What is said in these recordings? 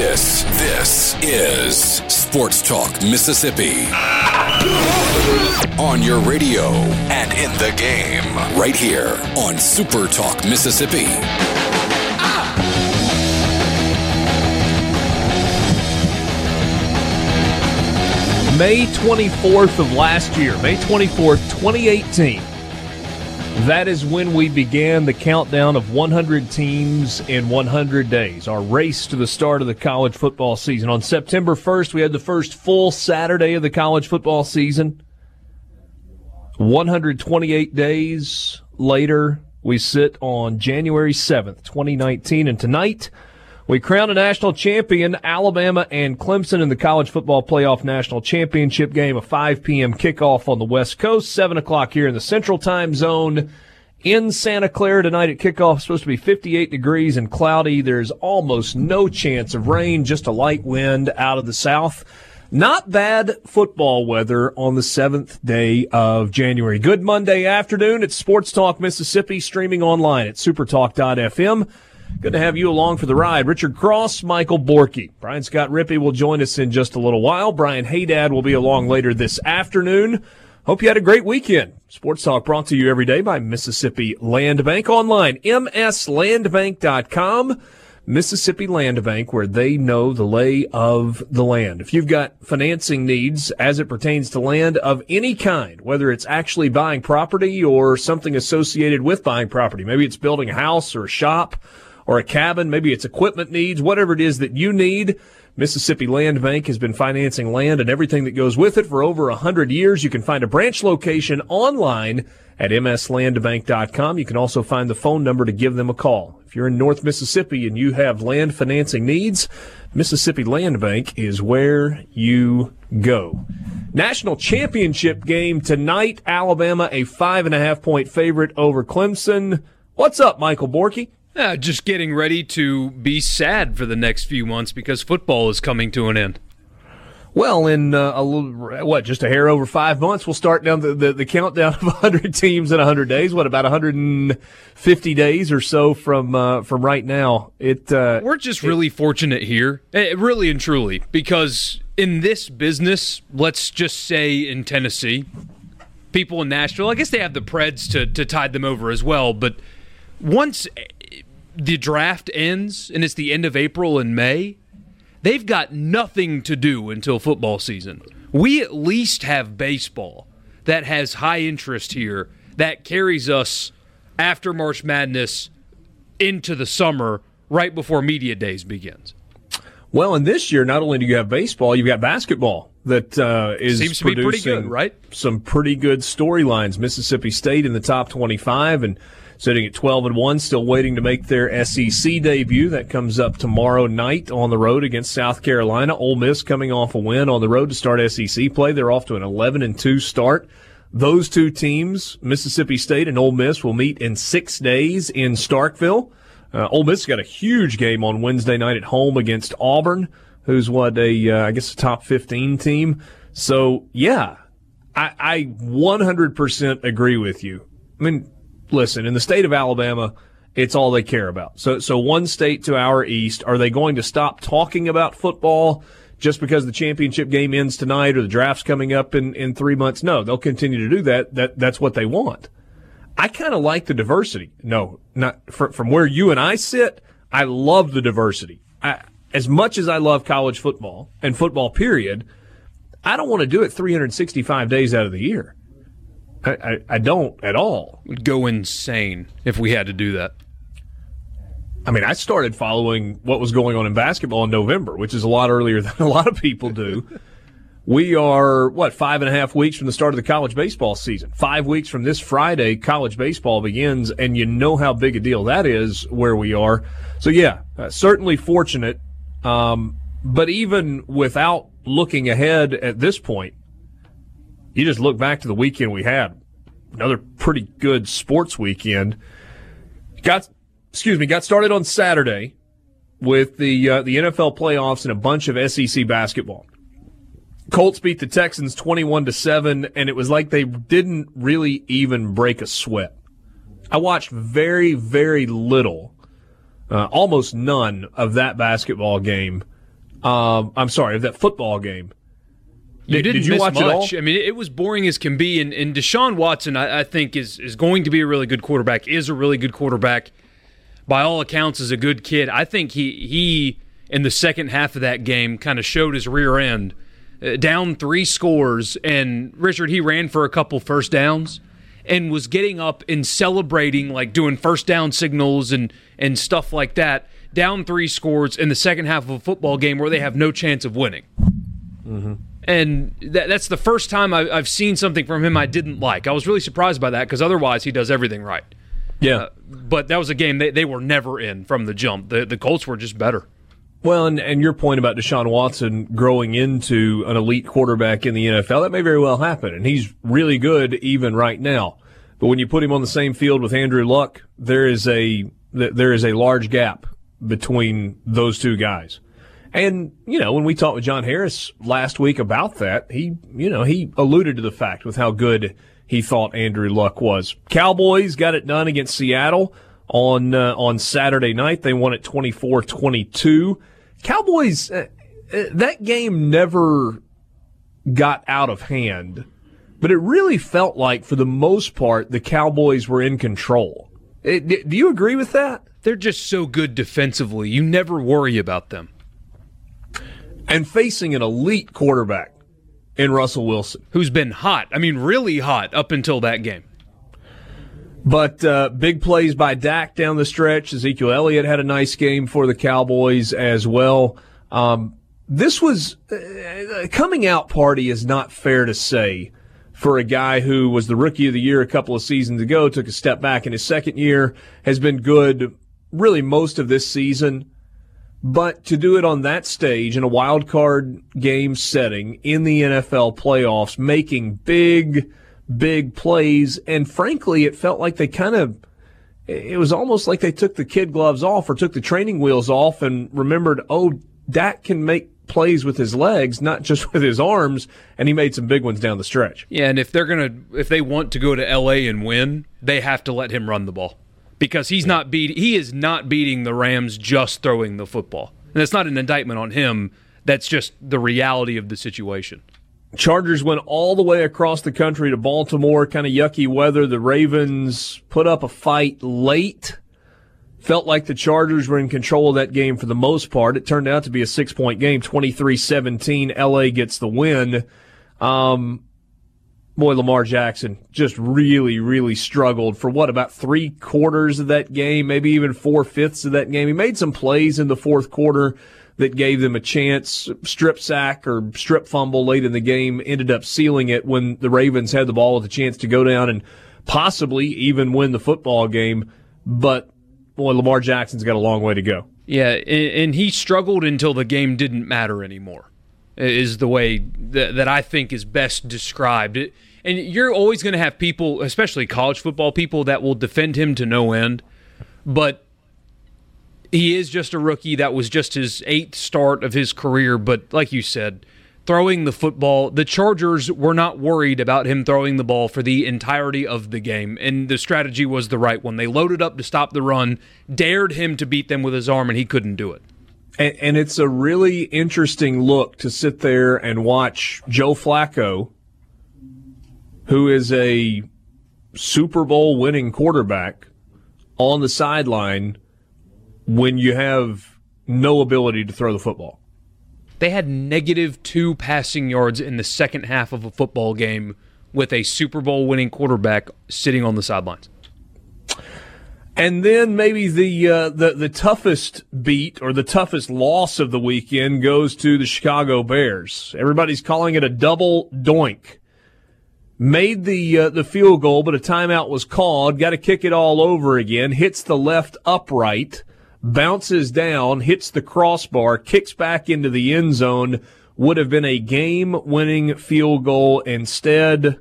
This, this is Sports Talk Mississippi. On your radio and in the game, right here on Super Talk Mississippi. May 24th of last year, May 24th, 2018. That is when we began the countdown of 100 teams in 100 days, our race to the start of the college football season. On September 1st, we had the first full Saturday of the college football season. 128 days later, we sit on January 7th, 2019, and tonight, we crown a national champion, Alabama and Clemson in the college football playoff national championship game, a 5 p.m. kickoff on the West Coast, 7 o'clock here in the Central Time Zone in Santa Clara tonight at kickoff. It's supposed to be 58 degrees and cloudy. There's almost no chance of rain, just a light wind out of the south. Not bad football weather on the seventh day of January. Good Monday afternoon. It's Sports Talk Mississippi, streaming online at supertalk.fm. Good to have you along for the ride. Richard Cross, Michael Borky. Brian Scott Rippee will join us in just a little while. Brian Haydad will be along later this afternoon. Hope you had a great weekend. Sports Talk brought to you every day by Mississippi Land Bank online, mslandbank.com. Mississippi Land Bank, where they know the lay of the land. If you've got financing needs as it pertains to land of any kind, whether it's actually buying property or something associated with buying property, maybe it's building a house or a shop or a cabin, maybe it's equipment needs, whatever it is that you need, Mississippi Land Bank has been financing land and everything that goes with it for over a 100 years. You can find a branch location online at mslandbank.com. You can also find the phone number to give them a call. If you're in North Mississippi and you have land financing needs, Mississippi Land Bank is where you go. National championship game tonight. Alabama, a five and a half point favorite over Clemson. What's up, Michael Borky? Uh, just getting ready to be sad for the next few months because football is coming to an end. Well, in uh, a little, what, just a hair over five months, we'll start down the, the, the countdown of 100 teams in 100 days. What, about 150 days or so from uh, from right now? It uh, We're just really fortunate here, eh, really and truly, because in this business, let's just say in Tennessee, people in Nashville, I guess they have the Preds to, to tide them over as well, but once the draft ends and it's the end of April and May, they've got nothing to do until football season. We at least have baseball that has high interest here that carries us after March Madness into the summer right before media days begins. Well, and this year, not only do you have baseball, you've got basketball that uh, is Seems to be pretty good, right? Some pretty good storylines. Mississippi State in the top twenty-five, and sitting at 12 and 1, still waiting to make their SEC debut. That comes up tomorrow night on the road against South Carolina. Ole Miss coming off a win on the road to start SEC play. They're off to an 11 and 2 start. Those two teams, Mississippi State and Ole Miss, will meet in six days in Starkville. Uh, Ole Miss got a huge game on Wednesday night at home against Auburn, who's what a uh, I guess a top 15 team. So yeah, I, I 100% agree with you. I mean, listen, in the state of Alabama, it's all they care about. So, so one state to our east, are they going to stop talking about football just because the championship game ends tonight or the draft's coming up in, in three months? No, they'll continue to do that. That, that's what they want. I kind of like the diversity. No, not from, from where you and I sit. I love the diversity. I, as much as I love college football and football period, I don't want to do it 365 days out of the year. I, I, I don't at all. Would go insane if we had to do that. I mean, I started following what was going on in basketball in November, which is a lot earlier than a lot of people do. we are, what, five and a half weeks from the start of the college baseball season. Five weeks from this Friday, college baseball begins, and you know how big a deal that is where we are. So, yeah, uh, certainly fortunate. Um, but even without looking ahead at this point, you just look back to the weekend we had. Another pretty good sports weekend. Got excuse me, got started on Saturday with the uh, the NFL playoffs and a bunch of SEC basketball. Colts beat the Texans 21 to 7 and it was like they didn't really even break a sweat. I watched very very little uh, almost none of that basketball game. Um, I'm sorry, of that football game. You didn't did you miss watch it much. all? I mean, it was boring as can be. And, and Deshaun Watson, I, I think, is is going to be a really good quarterback. Is a really good quarterback. By all accounts, is a good kid. I think he he in the second half of that game kind of showed his rear end, uh, down three scores. And Richard, he ran for a couple first downs and was getting up and celebrating, like doing first down signals and and stuff like that. Down three scores in the second half of a football game where they have no chance of winning and that, that's the first time I, I've seen something from him I didn't like. I was really surprised by that because otherwise he does everything right. Yeah. Uh, but that was a game they, they were never in from the jump. The the Colts were just better. Well, and, and your point about Deshaun Watson growing into an elite quarterback in the NFL, that may very well happen. And he's really good even right now. But when you put him on the same field with Andrew Luck, there is a, there is a large gap between those two guys. And, you know, when we talked with John Harris last week about that, he, you know, he alluded to the fact with how good he thought Andrew Luck was. Cowboys got it done against Seattle on, uh, on Saturday night. They won it 24-22. Cowboys, uh, uh, that game never got out of hand, but it really felt like for the most part, the Cowboys were in control. It, do you agree with that? They're just so good defensively. You never worry about them. And facing an elite quarterback in Russell Wilson. Who's been hot? I mean, really hot up until that game. But uh, big plays by Dak down the stretch. Ezekiel Elliott had a nice game for the Cowboys as well. Um, this was uh, coming out party is not fair to say for a guy who was the rookie of the year a couple of seasons ago, took a step back in his second year, has been good really most of this season. But to do it on that stage in a wild card game setting in the NFL playoffs, making big, big plays, and frankly, it felt like they kind of, it was almost like they took the kid gloves off or took the training wheels off and remembered, oh, Dak can make plays with his legs, not just with his arms, and he made some big ones down the stretch. Yeah, and if they're gonna, if they want to go to L.A. and win, they have to let him run the ball because he's not beat. He is not beating the Rams just throwing the football, and that's not an indictment on him. That's just the reality of the situation. Chargers went all the way across the country to Baltimore, kind of yucky weather. The Ravens put up a fight late. Felt like the Chargers were in control of that game for the most part. It turned out to be a six point game, 23 17. LA gets the win. Um, boy, Lamar Jackson just really, really struggled for what, about three quarters of that game, maybe even four fifths of that game. He made some plays in the fourth quarter that gave them a chance. Strip sack or strip fumble late in the game ended up sealing it when the Ravens had the ball with a chance to go down and possibly even win the football game. But boy, Lamar Jackson's got a long way to go. Yeah, and, he struggled until the game didn't matter anymore. Is the way that, that I think is best described. It, and you're always going to have people, especially college football people, that will defend him to no end. But he is just a rookie. That was just his eighth start of his career. But like you said, throwing the football, the Chargers were not worried about him throwing the ball for the entirety of the game. And the strategy was the right one. They loaded up to stop the run, dared him to beat them with his arm, and he couldn't do it. And, it's a really interesting look to sit there and watch Joe Flacco, who is a Super Bowl winning quarterback, on the sideline when you have no ability to throw the football. They had negative two passing yards in the second half of a football game with a Super Bowl winning quarterback sitting on the sidelines. And then maybe the uh, the the toughest beat or the toughest loss of the weekend goes to the Chicago Bears. Everybody's calling it a double doink. Made the uh, the field goal, but a timeout was called. Got to kick it all over again. Hits the left upright. bounces down, hits the crossbar, kicks back into the end zone. Would have been a game winning field goal. Instead,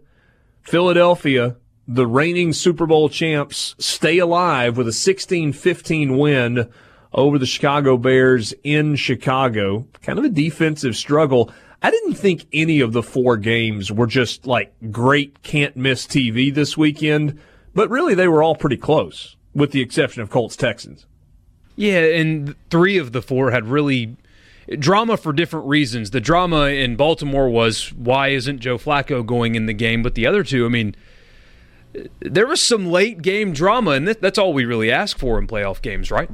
Philadelphia, the reigning Super Bowl champs, stay alive with a 16 15 win over the Chicago Bears in Chicago. Kind of a defensive struggle. I didn't think any of the four games were just like great can't miss TV this weekend, but really they were all pretty close, with the exception of Colts Texans. Yeah, and three of the four had really drama for different reasons. The drama in Baltimore was why isn't Joe Flacco going in the game? But the other two, I mean, there was some late game drama, and that's all we really ask for in playoff games, right?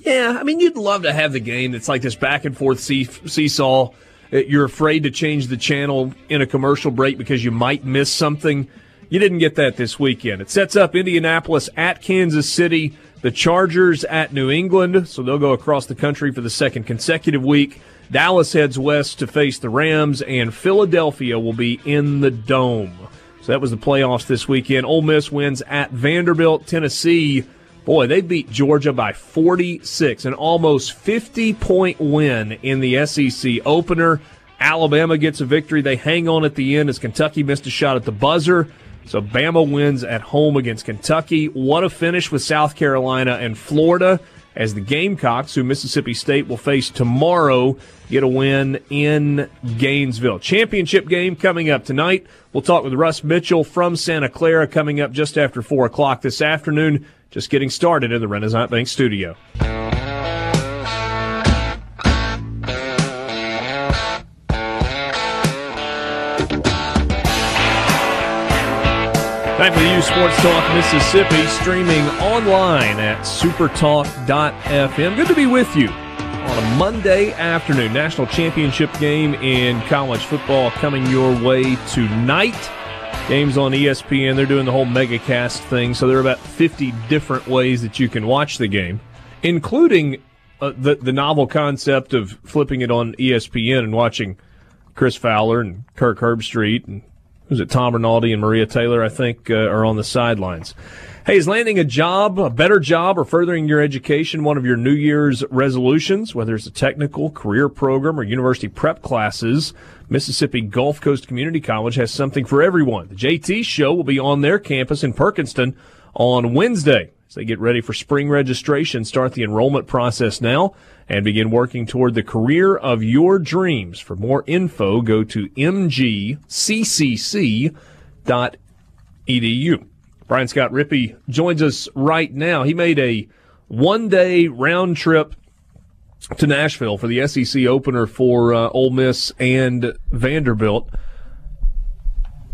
Yeah, I mean, you'd love to have the game that's like this back and forth see- seesaw Uh, you're afraid to change the channel in a commercial break because you might miss something. You didn't get that this weekend. It sets up Indianapolis at Kansas City, the Chargers at New England, so they'll go across the country for the second consecutive week. Dallas heads west to face the Rams, and Philadelphia will be in the Dome. So that was the playoffs this weekend. Ole Miss wins at Vanderbilt, Tennessee Boy, they beat Georgia by 46, an almost 50 point win in the SEC opener. Alabama gets a victory. They hang on at the end as Kentucky missed a shot at the buzzer. So Bama wins at home against Kentucky. What a finish with South Carolina and Florida as the Gamecocks, who Mississippi State will face tomorrow, get a win in Gainesville. Championship game coming up tonight. We'll talk with Russ Mitchell from Santa Clara coming up just after 4 o'clock this afternoon just getting started in the Renaissance Bank studio. Time for the U Sports Talk Mississippi, streaming online at supertalk.fm. Good to be with you on a Monday afternoon. National Championship game in college football coming your way tonight. Games on ESPN. They're doing the whole megacast thing. So there are about 50 different ways that you can watch the game, including uh, the, the novel concept of flipping it on ESPN and watching Chris Fowler and Kirk Herbstreit and who's it, Tom Rinaldi and Maria Taylor, I think, uh, are on the sidelines. Hey, is landing a job, a better job, or furthering your education one of your New Year's resolutions, whether it's a technical, career program, or university prep classes? Mississippi Gulf Coast Community College has something for everyone. The JT Show will be on their campus in Perkinston on Wednesday. As they get ready for spring registration, start the enrollment process now and begin working toward the career of your dreams. For more info, go to mgccc.edu. Brian Scott Rippee joins us right now. He made a one day round trip to Nashville for the SEC opener for uh, Ole Miss and Vanderbilt.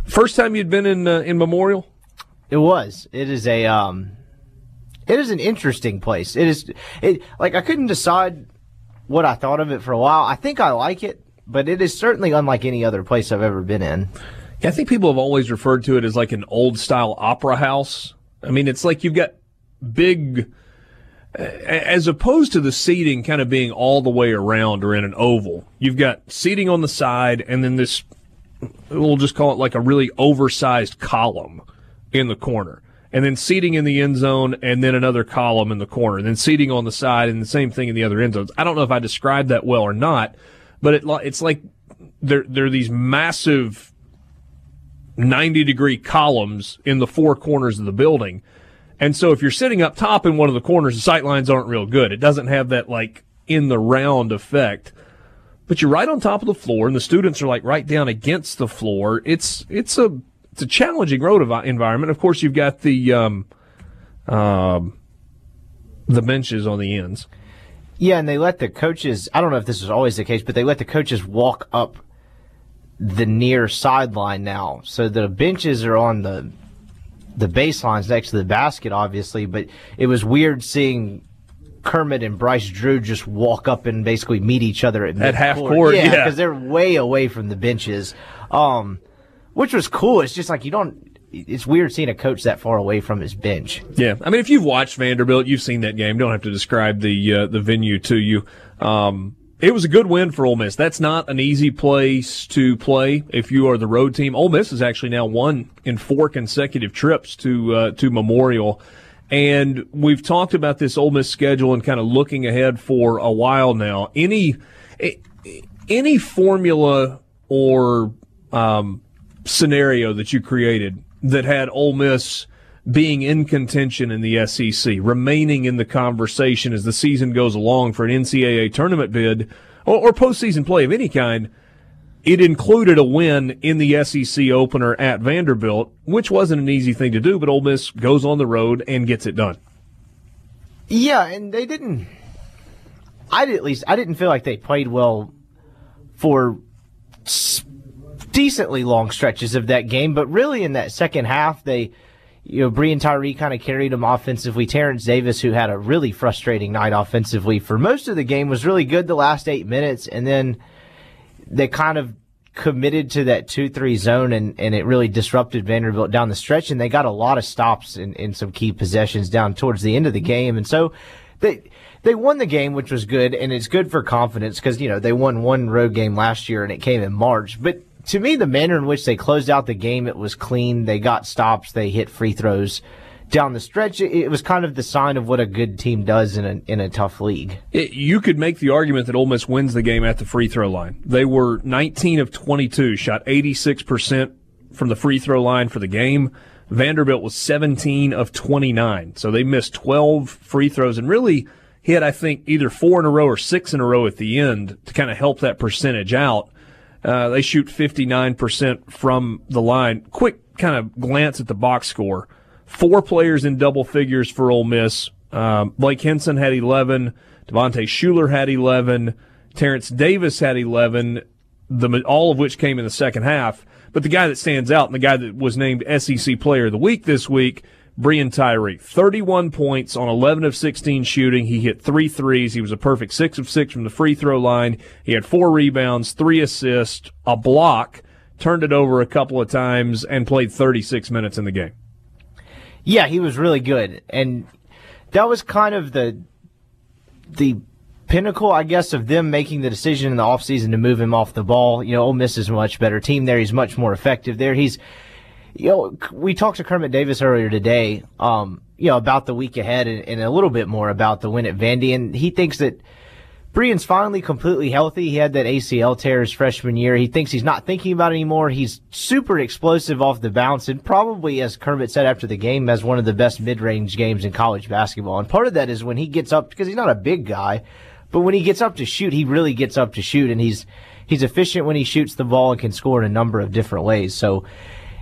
First time you'd been in uh, in Memorial? It was. It is a um, it is an interesting place. It is it like I couldn't decide what I thought of it for a while. I think I like it, but it is certainly unlike any other place I've ever been in. Yeah, I think people have always referred to it as like an old style opera house. I mean, it's like you've got big as opposed to the seating kind of being all the way around or in an oval, you've got seating on the side and then this, we'll just call it like a really oversized column in the corner. And then seating in the end zone and then another column in the corner. And then seating on the side and the same thing in the other end zones. I don't know if I described that well or not, but it, it's like there are these massive 90 degree columns in the four corners of the building and so if you're sitting up top in one of the corners, the sight lines aren't real good. It doesn't have that like in the round effect. But you're right on top of the floor, and the students are like right down against the floor. It's it's a it's a challenging road environment. Of course, you've got the um, um, the benches on the ends. Yeah, and they let the coaches. I don't know if this is always the case, but they let the coaches walk up the near sideline now, so the benches are on the the baselines next to the basket, obviously, but it was weird seeing Kermit and Bryce Drew just walk up and basically meet each other at, at half court. Yeah, because yeah. they're way away from the benches, um, which was cool. It's just like you don't. It's weird seeing a coach that far away from his bench. Yeah, I mean, if you've watched Vanderbilt, you've seen that game. Don't have to describe the uh, the venue to you. Um, it was a good win for Ole Miss. That's not an easy place to play if you are the road team. Ole Miss has actually now won in four consecutive trips to uh, to Memorial, And we've talked about this Ole Miss schedule and kind of looking ahead for a while now. Any any formula or um, scenario that you created that had Ole Miss being in contention in the SEC, remaining in the conversation as the season goes along for an NCAA tournament bid or, or postseason play of any kind, it included a win in the SEC opener at Vanderbilt, which wasn't an easy thing to do, but Ole Miss goes on the road and gets it done. Yeah, and they didn't. I at least I didn't feel like they played well for decently long stretches of that game, but really in that second half they you know, Breein Tyree kind of carried them offensively. Terrence Davis, who had a really frustrating night offensively for most of the game, was really good the last eight minutes, and then they kind of committed to that two three zone and, and it really disrupted Vanderbilt down the stretch and they got a lot of stops in, in some key possessions down towards the end of the game and so they they won the game which was good and it's good for confidence because you know they won one road game last year and it came in March but to me, the manner in which they closed out the game, it was clean. They got stops. They hit free throws down the stretch. It was kind of the sign of what a good team does in a, in a tough league. It, you could make the argument that Ole Miss wins the game at the free throw line. They were 19 of 22, shot 86% from the free throw line for the game. Vanderbilt was 17 of 29. So they missed 12 free throws and really hit, I think, either four in a row or six in a row at the end to kind of help that percentage out. Uh, they shoot 59% from the line. Quick kind of glance at the box score. Four players in double figures for Ole Miss. Um, Blake Hinson had 11. Devontae Shuler had 11. Terrence Davis had 11. The, all of which came in the second half. But the guy that stands out and the guy that was named SEC Player of the Week this week Breein Tyree, 31 points on 11 of 16 shooting. He hit three threes. He was a perfect six of six from the free throw line. He had four rebounds, three assists, a block, turned it over a couple of times, and played 36 minutes in the game. Yeah, he was really good. And that was kind of the, the pinnacle, I guess, of them making the decision in the offseason to move him off the ball. You know, Ole Miss is a much better team there. He's much more effective there. He's, you know, we talked to Kermit Davis earlier today, um, you know, about the week ahead and, and, a little bit more about the win at Vandy. And he thinks that Breein's finally completely healthy. He had that ACL tear his freshman year. He thinks he's not thinking about it anymore. He's super explosive off the bounce and probably, as Kermit said after the game, has one of the best mid-range games in college basketball. And part of that is when he gets up, because he's not a big guy, but when he gets up to shoot, he really gets up to shoot and he's, he's efficient when he shoots the ball and can score in a number of different ways. So,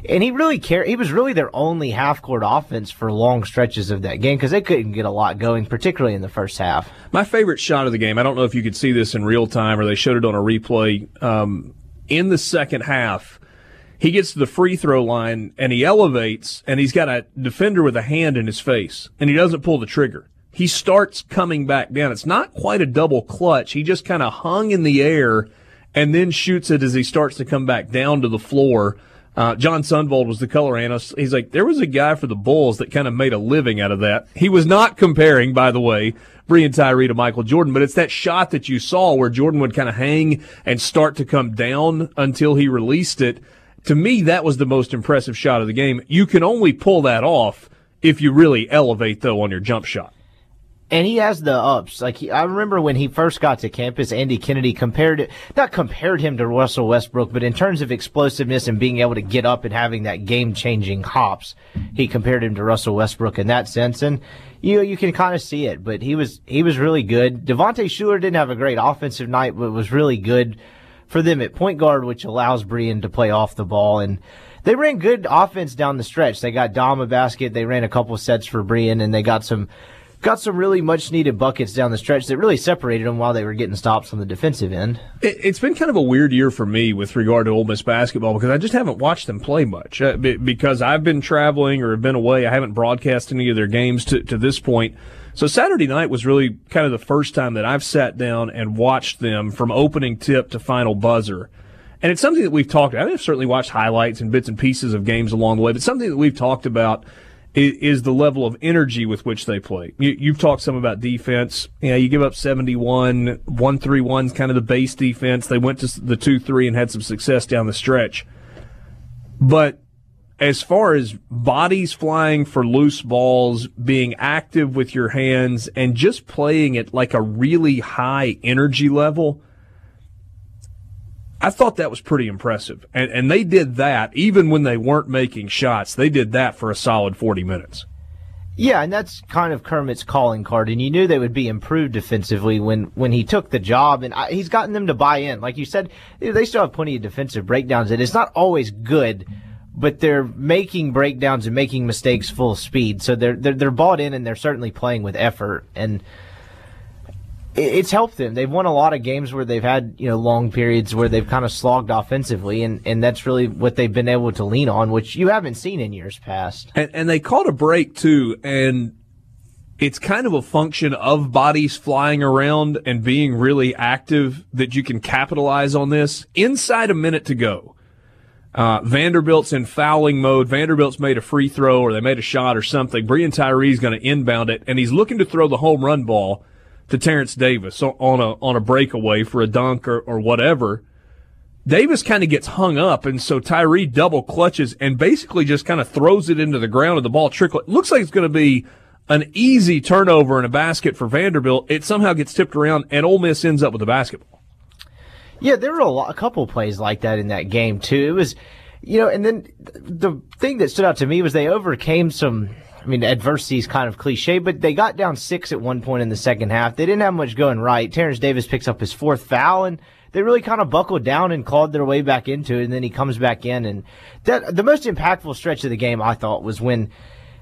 and he really cared. He was really their only half court offense for long stretches of that game because they couldn't get a lot going, particularly in the first half. My favorite shot of the game. I don't know if you could see this in real time or they showed it on a replay. Um, in the second half, he gets to the free throw line and he elevates and he's got a defender with a hand in his face and he doesn't pull the trigger. He starts coming back down. It's not quite a double clutch. He just kind of hung in the air and then shoots it as he starts to come back down to the floor. Uh, Jon Sundvold was the color analyst. He's like, there was a guy for the Bulls that kind of made a living out of that. He was not comparing, by the way, Breein Tyree to Michael Jordan, but it's that shot that you saw where Jordan would kind of hang and start to come down until he released it. To me, that was the most impressive shot of the game. You can only pull that off if you really elevate, though, on your jump shot and he has the ups. Like he, I remember when he first got to campus, Andy Kennedy compared it, not compared him to Russell Westbrook, but in terms of explosiveness and being able to get up and having that game changing hops, he compared him to Russell Westbrook in that sense. And you you can kind of see it, but he was he was really good. Devontae Shuler didn't have a great offensive night, but was really good for them at point guard, which allows Breein to play off the ball and. They ran good offense down the stretch. They got Dom a basket. They ran a couple sets for Breein, and they got some got some really much needed buckets down the stretch that really separated them while they were getting stops on the defensive end. It, has been kind of a weird year for me with regard to Ole Miss basketball because I just haven't watched them play much uh, because I've been traveling or have been away. I haven't broadcast any of their games to, to this point. So Saturday night was really kind of the first time that I've sat down and watched them from opening tip to final buzzer. And it's something that we've talked about. I've certainly watched highlights and bits and pieces of games along the way, but something that we've talked about is, the level of energy with which they play. You, have talked some about defense. You know, you give up 71, 131 is kind of the base defense. They went to the 2 3 and had some success down the stretch. But as far as bodies flying for loose balls, being active with your hands, and just playing at like a really high energy level, I thought that was pretty impressive. And, and they did that even when they weren't making shots. They did that for a solid 40 minutes. Yeah, and that's kind of Kermit's calling card, and you knew they would be improved defensively when, when he took the job, and I, he's gotten them to buy in. Like you said, they still have plenty of defensive breakdowns, and it's not always good, but they're making breakdowns and making mistakes full speed, so they're they're, they're bought in, and they're certainly playing with effort, and it's helped them. They've won a lot of games where they've had you know long periods where they've kind of slogged offensively, and, and that's really what they've been able to lean on, which you haven't seen in years past. And, and they caught a break too, and it's kind of a function of bodies flying around and being really active that you can capitalize on this. Inside a minute to go, uh, Vanderbilt's in fouling mode. Vanderbilt's made a free throw or they made a shot or something. Breein Tyree's going to inbound it, and he's looking to throw the home run ball to Terrence Davis on a on a breakaway for a dunk or, or whatever. Davis kind of gets hung up, and so Tyree double clutches and basically just kind of throws it into the ground, and the ball trickle. It looks like it's going to be an easy turnover and a basket for Vanderbilt. It somehow gets tipped around, and Ole Miss ends up with the basketball. Yeah, there were a, lot, a couple plays like that in that game too. It was, you know, and then the thing that stood out to me was they overcame some I mean, adversity is kind of cliche, but they got down six at one point in the second half. They didn't have much going right. Terrence Davis picks up his fourth foul, and they really kind of buckled down and clawed their way back into it. And then he comes back in, and that the most impactful stretch of the game I thought was when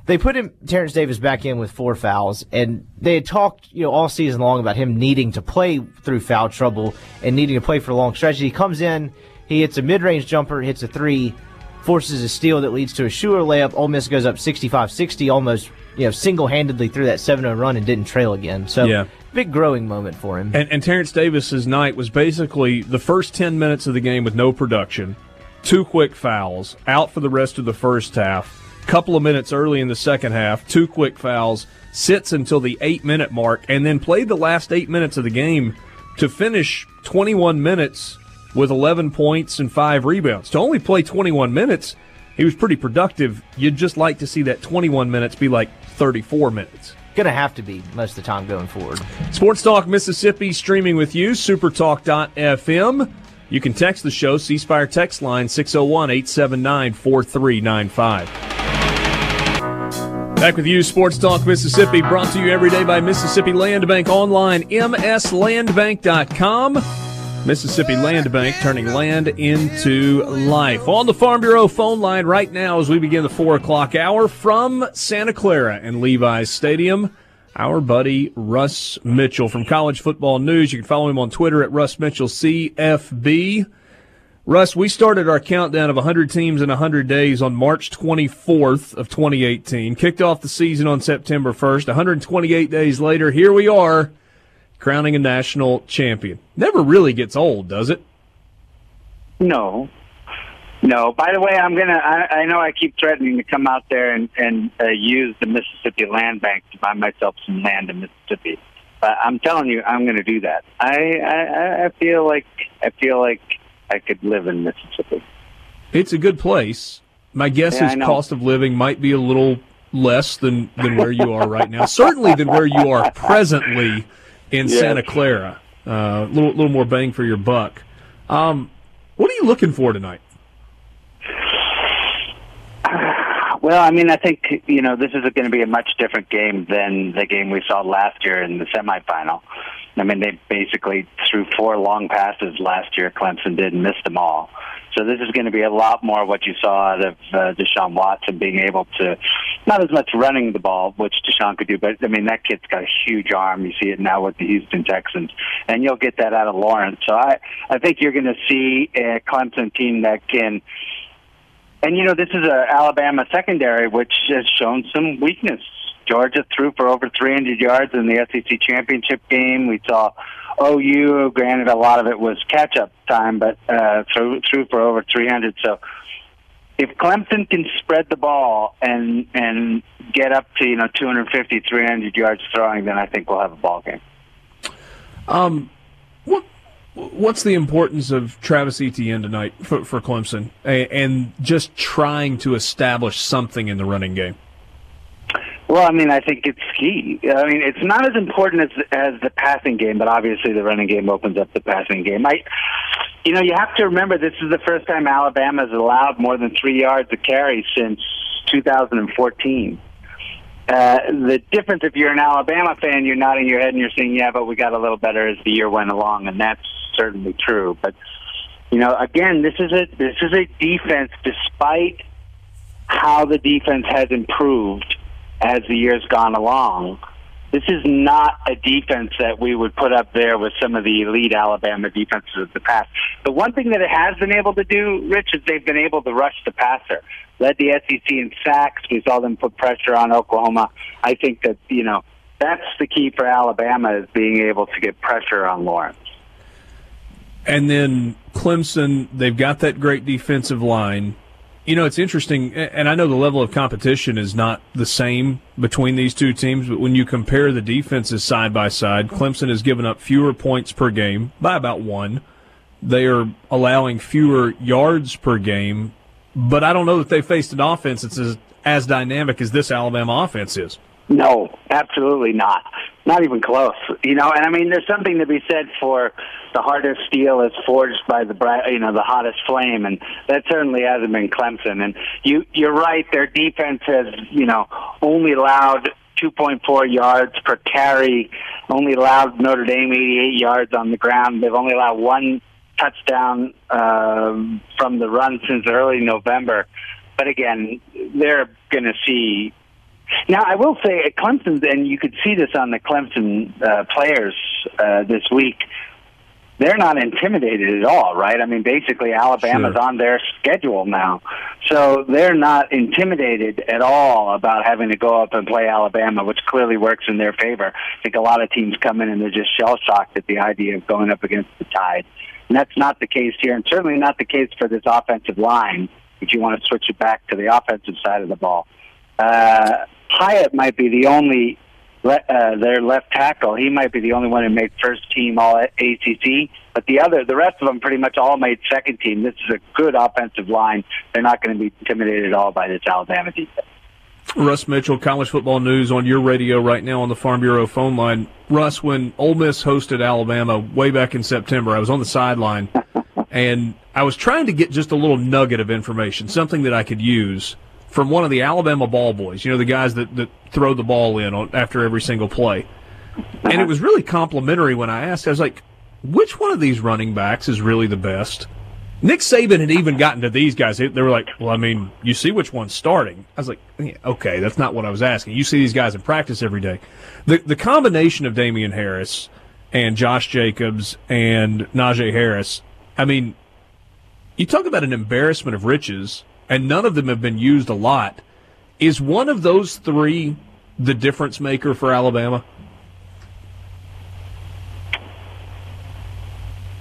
they put him Terrence Davis back in with four fouls, and they had talked, you know, all season long about him needing to play through foul trouble and needing to play for long stretches. He comes in, he hits a mid-range jumper, hits a three forces a steal that leads to a Shuler layup. Ole Miss goes up 65-60, almost you know single-handedly through that 7-0 run and didn't trail again. So yeah. big growing moment for him. And, and Terrence Davis's night was basically the first 10 minutes of the game with no production, two quick fouls, out for the rest of the first half. Couple of minutes early in the second half, two quick fouls, sits until the eight minute mark, and then played the last eight minutes of the game to finish 21 minutes with 11 points and five rebounds. To only play 21 minutes, he was pretty productive. You'd just like to see that 21 minutes be like 34 minutes. Going to have to be most of the time going forward. Sports Talk Mississippi streaming with you, supertalk.fm. You can text the show, C Spire text line 601 879 4395. Back with you, Sports Talk Mississippi, brought to you every day by Mississippi Land Bank online, mslandbank.com. Mississippi Land Bank turning land into life. On the Farm Bureau phone line right now as we begin the four o'clock hour from Santa Clara and Levi's Stadium, our buddy Russ Mitchell from College Football News. You can follow him on Twitter at Russ Mitchell CFB. Russ, we started our countdown of 100 teams in 100 days on March 24th of 2018. Kicked off the season on September 1st. 128 days later, here we are crowning a national champion. Never really gets old, does it? No. No. By the way, I'm gonna. I, I know I keep threatening to come out there and, and uh, use the Mississippi Land Bank to buy myself some land in Mississippi. But I'm telling you, I'm going to do that. I, I I feel like I feel like I could live in Mississippi. It's a good place. My guess yeah, is cost of living might be a little less than than where you are right now. Certainly than where you are presently in yes. Santa Clara. A uh, little, little more bang for your buck. Um, what are you looking for tonight? Well, I mean, I think you know this is going to be a much different game than the game we saw last year in the semifinal. I mean, they basically threw four long passes last year. Clemson did and missed them all. So this is going to be a lot more what you saw out of uh, Deshaun Watson being able to, not as much running the ball, which Deshaun could do, but I mean that kid's got a huge arm. You see it now with the Houston Texans, and you'll get that out of Lawrence. So I, I think you're going to see a Clemson team that can. And you know this is a Alabama secondary which has shown some weakness. Georgia threw for over 300 yards in the SEC championship game. We saw OU, granted, a lot of it was catch up time, but uh, threw, threw for over 300. So if Clemson can spread the ball and and get up to you know 250, 300 yards throwing, then I think we'll have a ball game. Um, what What's the importance of Travis Etienne tonight for, for Clemson and, and just trying to establish something in the running game? Well, I mean, I think it's key. I mean, it's not as important as as the passing game, but obviously the running game opens up the passing game. I, you know, you have to remember this is the first time Alabama has allowed more than three yards of carry since 2014. Uh, the difference, if you're an Alabama fan, you're nodding your head and you're saying, "Yeah, but we got a little better as the year went along," and that's certainly true. But you know, again, this is a this is a defense, despite how the defense has improved as the years gone along. This is not a defense that we would put up there with some of the elite Alabama defenses of the past. The one thing that it has been able to do, Rich, is they've been able to rush the passer. Led the SEC in sacks. We saw them put pressure on Oklahoma. I think that, you know, that's the key for Alabama is being able to get pressure on Lawrence. And then Clemson, they've got that great defensive line. You know, it's interesting, and I know the level of competition is not the same between these two teams, but when you compare the defenses side by side, Clemson has given up fewer points per game by about one. They are allowing fewer yards per game, but I don't know that they faced an offense that's as, as dynamic as this Alabama offense is. No, absolutely not. Not even close. You know, and I mean, there's something to be said for the hardest steel is forged by the bright, you know, the hottest flame, and that certainly hasn't been Clemson. And you, you're right. Their defense has, you know, only allowed 2.4 yards per carry. Only allowed Notre Dame 88 yards on the ground. They've only allowed one touchdown uh, from the run since early November. But again, they're going to see now, I will say at Clemson, and you could see this on the Clemson uh, players uh, this week. They're not intimidated at all, right? I mean, basically, Alabama's sure. on their schedule now, so they're not intimidated at all about having to go up and play Alabama, which clearly works in their favor. I think a lot of teams come in and they're just shell shocked at the idea of going up against the Tide, and that's not the case here, and certainly not the case for this offensive line. If you want to switch it back to the offensive side of the ball. Uh, Hyatt might be the only uh, their left tackle. He might be the only one who made first team All ACC, but the other, the rest of them, pretty much all made second team. This is a good offensive line. They're not going to be intimidated at all by this Alabama defense. Russ Mitchell, College Football News on your radio right now on the Farm Bureau phone line. Russ, when Ole Miss hosted Alabama way back in September, I was on the sideline and I was trying to get just a little nugget of information, something that I could use from one of the Alabama ball boys, you know, the guys that, that throw the ball in on, after every single play. And it uh-huh. was really complimentary when I asked. I was like, which one of these running backs is really the best? Nick Saban had even gotten to these guys. They were like, well, I mean, you see which one's starting. I was like, yeah, okay, that's not what I was asking. You see these guys in practice every day. The, the combination of Damien Harris and Josh Jacobs and Najee Harris, I mean, you talk about an embarrassment of riches and none of them have been used a lot. Is one of those three the difference maker for Alabama?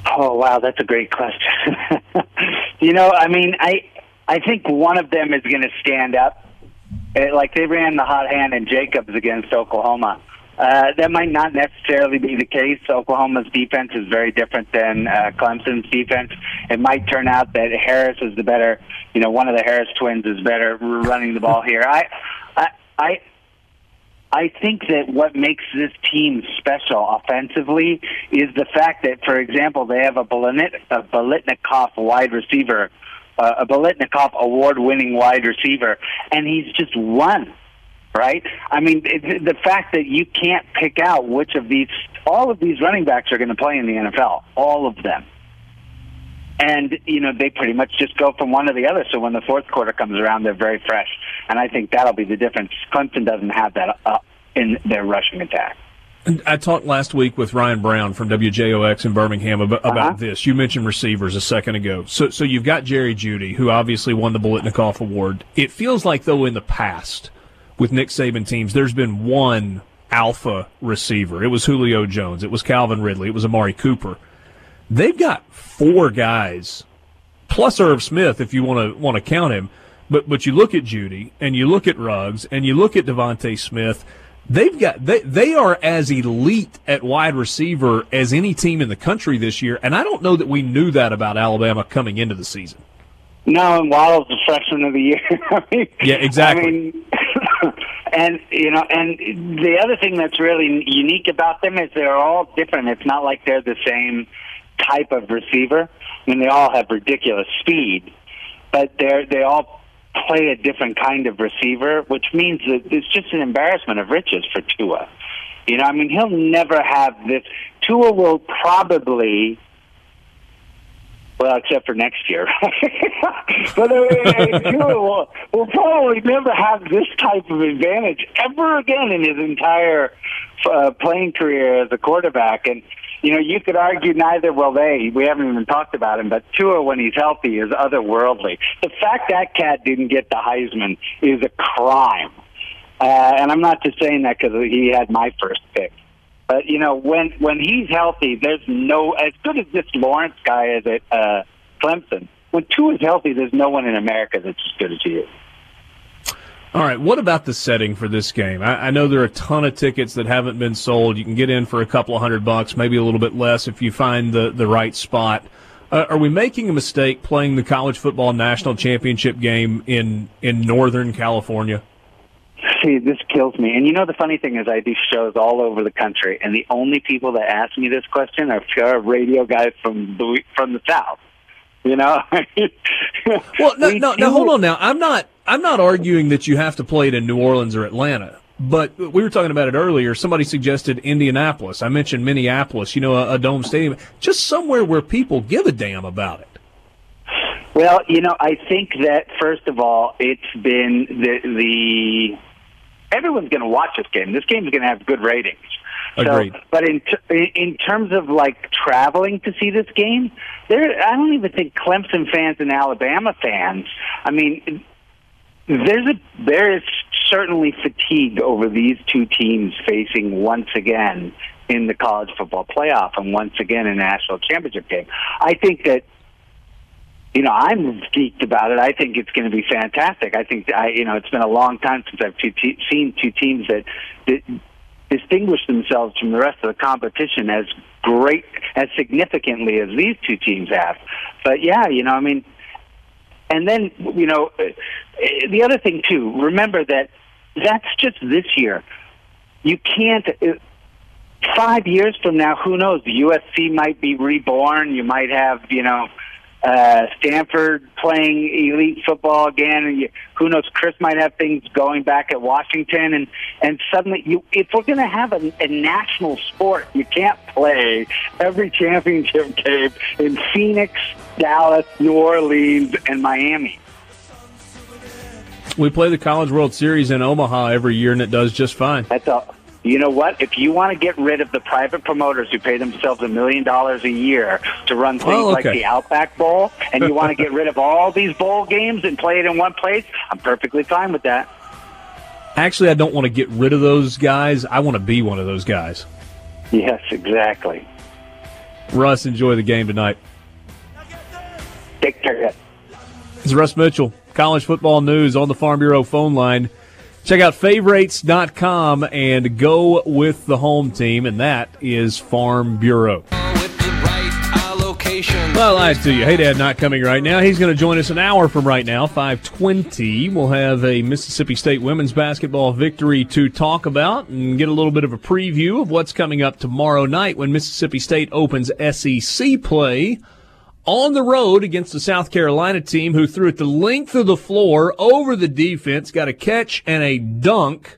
Oh wow, that's a great question. you know, I mean, I I think one of them is going to stand up. It, like they ran the hot hand in Jacobs against Oklahoma. Uh, that might not necessarily be the case. Oklahoma's defense is very different than uh, Clemson's defense. It might turn out that Harris is the better, you know, one of the Harris twins is better running the ball here. I, I, I, I think that what makes this team special offensively is the fact that, for example, they have a, Bilet, a Biletnikoff wide receiver, uh, a Biletnikoff award-winning wide receiver, and he's just one right? I mean, it, the fact that you can't pick out which of these, all of these running backs are going to play in the NFL, all of them. And, you know, they pretty much just go from one to the other. So when the fourth quarter comes around, they're very fresh. And I think that'll be the difference. Clemson doesn't have that uh, in their rushing attack. I talked last week with Ryan Brown from WJOX in Birmingham about, about uh-huh. this. You mentioned receivers a second ago. So, so you've got Jerry Jeudy, who obviously won the Biletnikoff Award. It feels like, though, in the past – with Nick Saban teams, there's been one alpha receiver. It was Julio Jones. It was Calvin Ridley. It was Amari Cooper. They've got four guys, plus Irv Smith, if you want to want to count him. But but you look at Jeudy and you look at Ruggs and you look at DeVonta Smith. they've got they they are as elite at wide receiver as any team in the country this year, and I don't know that we knew that about Alabama coming into the season. No, and Waddle's the freshman of the year. I mean, Yeah, exactly. I mean, and you know, and the other thing that's really unique about them is they're all different. It's not like they're the same type of receiver. I mean, they all have ridiculous speed, but they're they all play a different kind of receiver, which means that it's just an embarrassment of riches for Tua. You know, I mean, he'll never have this. Tua will probably well, except for next year. but uh, Tua will, will probably never have this type of advantage ever again in his entire uh, playing career as a quarterback. And you know, you could argue neither will they. We haven't even talked about him, but Tua, when he's healthy, is otherworldly. The fact that cat didn't get the Heisman is a crime. Uh, and I'm not just saying that because he had my first pick. But you know, when when he's healthy, there's no as good as this Lawrence guy is at uh, Clemson. When Tua is healthy, there's no one in America that's as good as he is. All right, what about the setting for this game? I, I know there are a ton of tickets that haven't been sold. You can get in for a couple of hundred bucks, maybe a little bit less if you find the the right spot. Uh, are we making a mistake playing the college football national championship game in in Northern California? See, this kills me. And you know, the funny thing is, I do shows all over the country, and the only people that ask me this question are pure radio guys from the from the south. You know. Well, no, We no, now hold on. Now, I'm not, I'm not arguing that you have to play it in New Orleans or Atlanta. But we were talking about it earlier. Somebody suggested Indianapolis. I mentioned Minneapolis. You know, a, a dome stadium, just somewhere where people give a damn about it. Well, you know, I think that first of all, it's been the the everyone's going to watch this game. This game is going to have good ratings. Agreed. So, but in t- in terms of like traveling to see this game, there I don't even think Clemson fans and Alabama fans. I mean, there's a there is certainly fatigue over these two teams facing once again in the college football playoff and once again in a national championship game. I think that you know, I'm geeked about it. I think it's going to be fantastic. I think I, you know, it's been a long time since I've two te- seen two teams that, that distinguish themselves from the rest of the competition as great, as significantly as these two teams have. But yeah, you know, I mean, and then you know, the other thing too. Remember that that's just this year. You can't. Uh, five years from now, who knows? The USC might be reborn. You might have, you know, uh, Stanford playing elite football again, and you, who knows? Chris might have things going back at Washington, and and suddenly, you if we're going to have a, a national sport, you can't play every championship game in Phoenix, Dallas, New Orleans, and Miami. We play the College World Series in Omaha every year, and it does just fine. That's all. You know what? If you want to get rid of the private promoters who pay themselves a million dollars a year to run oh, things Oh, like the Outback Bowl, and you want to get rid of all these bowl games and play it in one place, I'm perfectly fine with that. Actually, I don't want to get rid of those guys. I want to be one of those guys. Yes, exactly. Russ, enjoy the game tonight. Take care. It's Russ Mitchell, college football news on the Farm Bureau phone line. Check out favorites.com and go with the home team, and that is Farm Bureau. Well, I lied to you. Hey, Dad, not coming right now. He's going to join us an hour from right now, 520. We'll have a Mississippi State women's basketball victory to talk about and get a little bit of a preview of what's coming up tomorrow night when Mississippi State opens SEC play on the road against the South Carolina team who threw it the length of the floor over the defense, got a catch and a dunk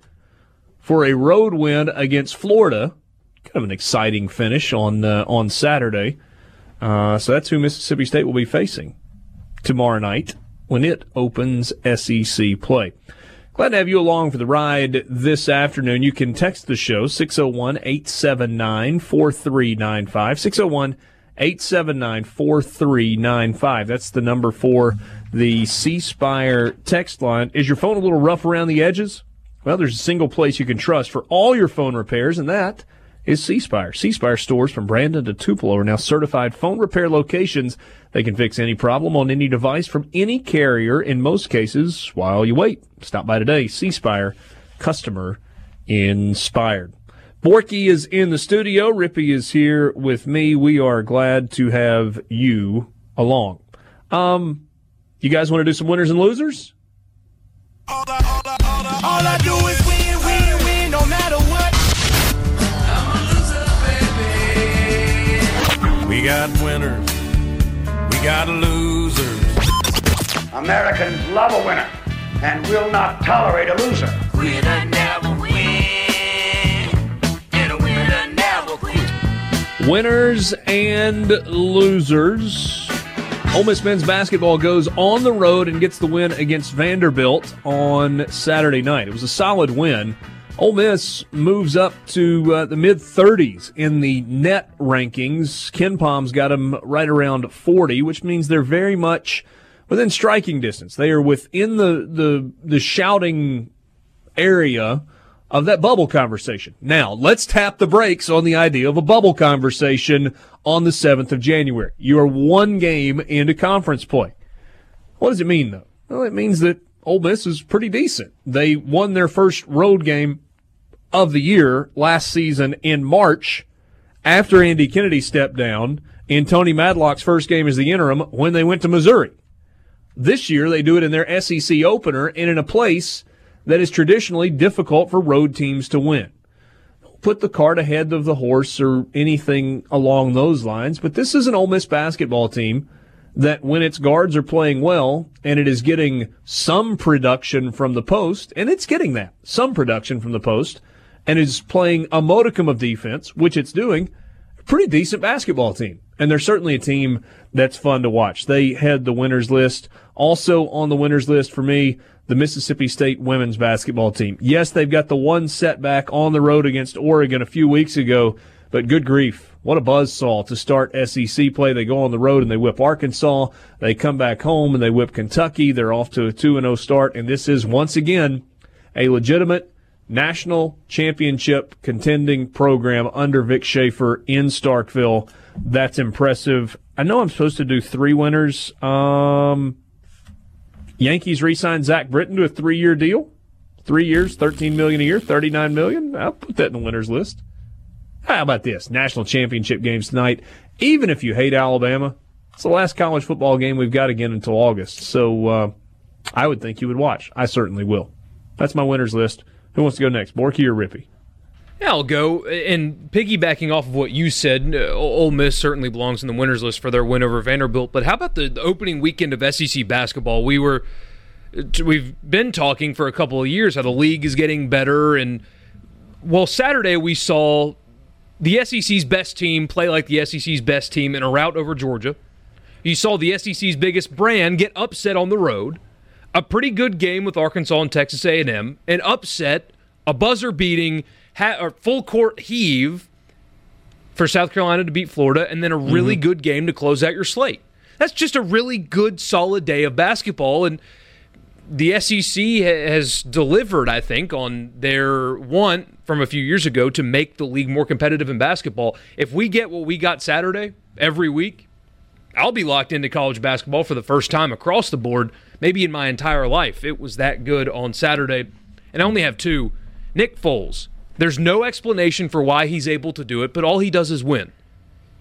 for a road win against Florida. Kind of an exciting finish on uh, on Saturday. Uh, so that's who Mississippi State will be facing tomorrow night when it opens SEC play. Glad to have you along for the ride this afternoon. You can text the show 601 879 4395. 601 879 4395. That's the number for the C Spire text line. Is your phone a little rough around the edges? Well, there's a single place you can trust for all your phone repairs, and that is C Spire. C Spire stores from Brandon to Tupelo are now certified phone repair locations. They can fix any problem on any device from any carrier in most cases while you wait. Stop by today. C Spire, customer inspired. Borky is in the studio. Rippee is here with me. We are glad to have you along. Um, you guys want to do some winners and losers? All I, all I, all I, all I do is win, win, win, no matter what. We got winners. We got losers. Americans love a winner and will not tolerate a loser. Winners and losers. Ole Miss men's basketball goes on the road and gets the win against Vanderbilt on Saturday night. It was a solid win. Ole Miss moves up to uh, the mid 30s in the net rankings. KenPom's got them right around 40, which means they're very much within striking distance. They are within the the the shouting area of that bubble conversation. Now, let's tap the brakes on the idea of a bubble conversation on the 7th of January. You are one game into conference play. What does it mean, though? Well, it means that Ole Miss is pretty decent. They won their first road game of the year last season in March after Andy Kennedy stepped down in Tony Madlock's first game as the interim when they went to Missouri. This year, they do it in their SEC opener and in a place that is traditionally difficult for road teams to win. Put the cart ahead of the horse or anything along those lines, but this is an Ole Miss basketball team that when its guards are playing well and it is getting some production from the post, and it's getting that, some production from the post, and is playing a modicum of defense, which it's doing, pretty decent basketball team. And they're certainly a team that's fun to watch. They had the winners list. Also on the winners list for me, the Mississippi State women's basketball team. Yes, they've got the one setback on the road against Oregon a few weeks ago, but good grief. What a buzzsaw to start SEC play. They go on the road and they whip Arkansas. They come back home and they whip Kentucky. They're off to a 2 0 start. And this is once again a legitimate national championship contending program under Vic Schaefer in Starkville. That's impressive. I know I'm supposed to do three winners. Um, Yankees re-signed Zach Britton to a three-year deal, three years, thirteen million a year, thirty-nine million. I'll put that in the winners list. How about this? National championship games tonight. Even if you hate Alabama, it's the last college football game we've got again until August. So uh, I would think you would watch. I certainly will. That's my winners list. Who wants to go next, Borky or Rippee? I'll go. And piggybacking off of what you said, uh, Ole Miss certainly belongs in the winners list for their win over Vanderbilt. But how about the, the opening weekend of SEC basketball? We were, we've been talking for a couple of years how the league is getting better, and well, Saturday we saw the SEC's best team play like the SEC's best team in a rout over Georgia. You saw the SEC's biggest brand get upset on the road. A pretty good game with Arkansas and Texas A&M, an upset, a buzzer beating ha- or full court heave for South Carolina to beat Florida, and then a mm-hmm. really good game to close out your slate. That's just a really good, solid day of basketball, and the SEC ha- has delivered, I think, on their want from a few years ago to make the league more competitive in basketball. If we get what we got Saturday every week, I'll be locked into college basketball for the first time across the board, maybe in my entire life. It was that good on Saturday. And I only have two. Nick Foles. There's no explanation for why he's able to do it, but all he does is win.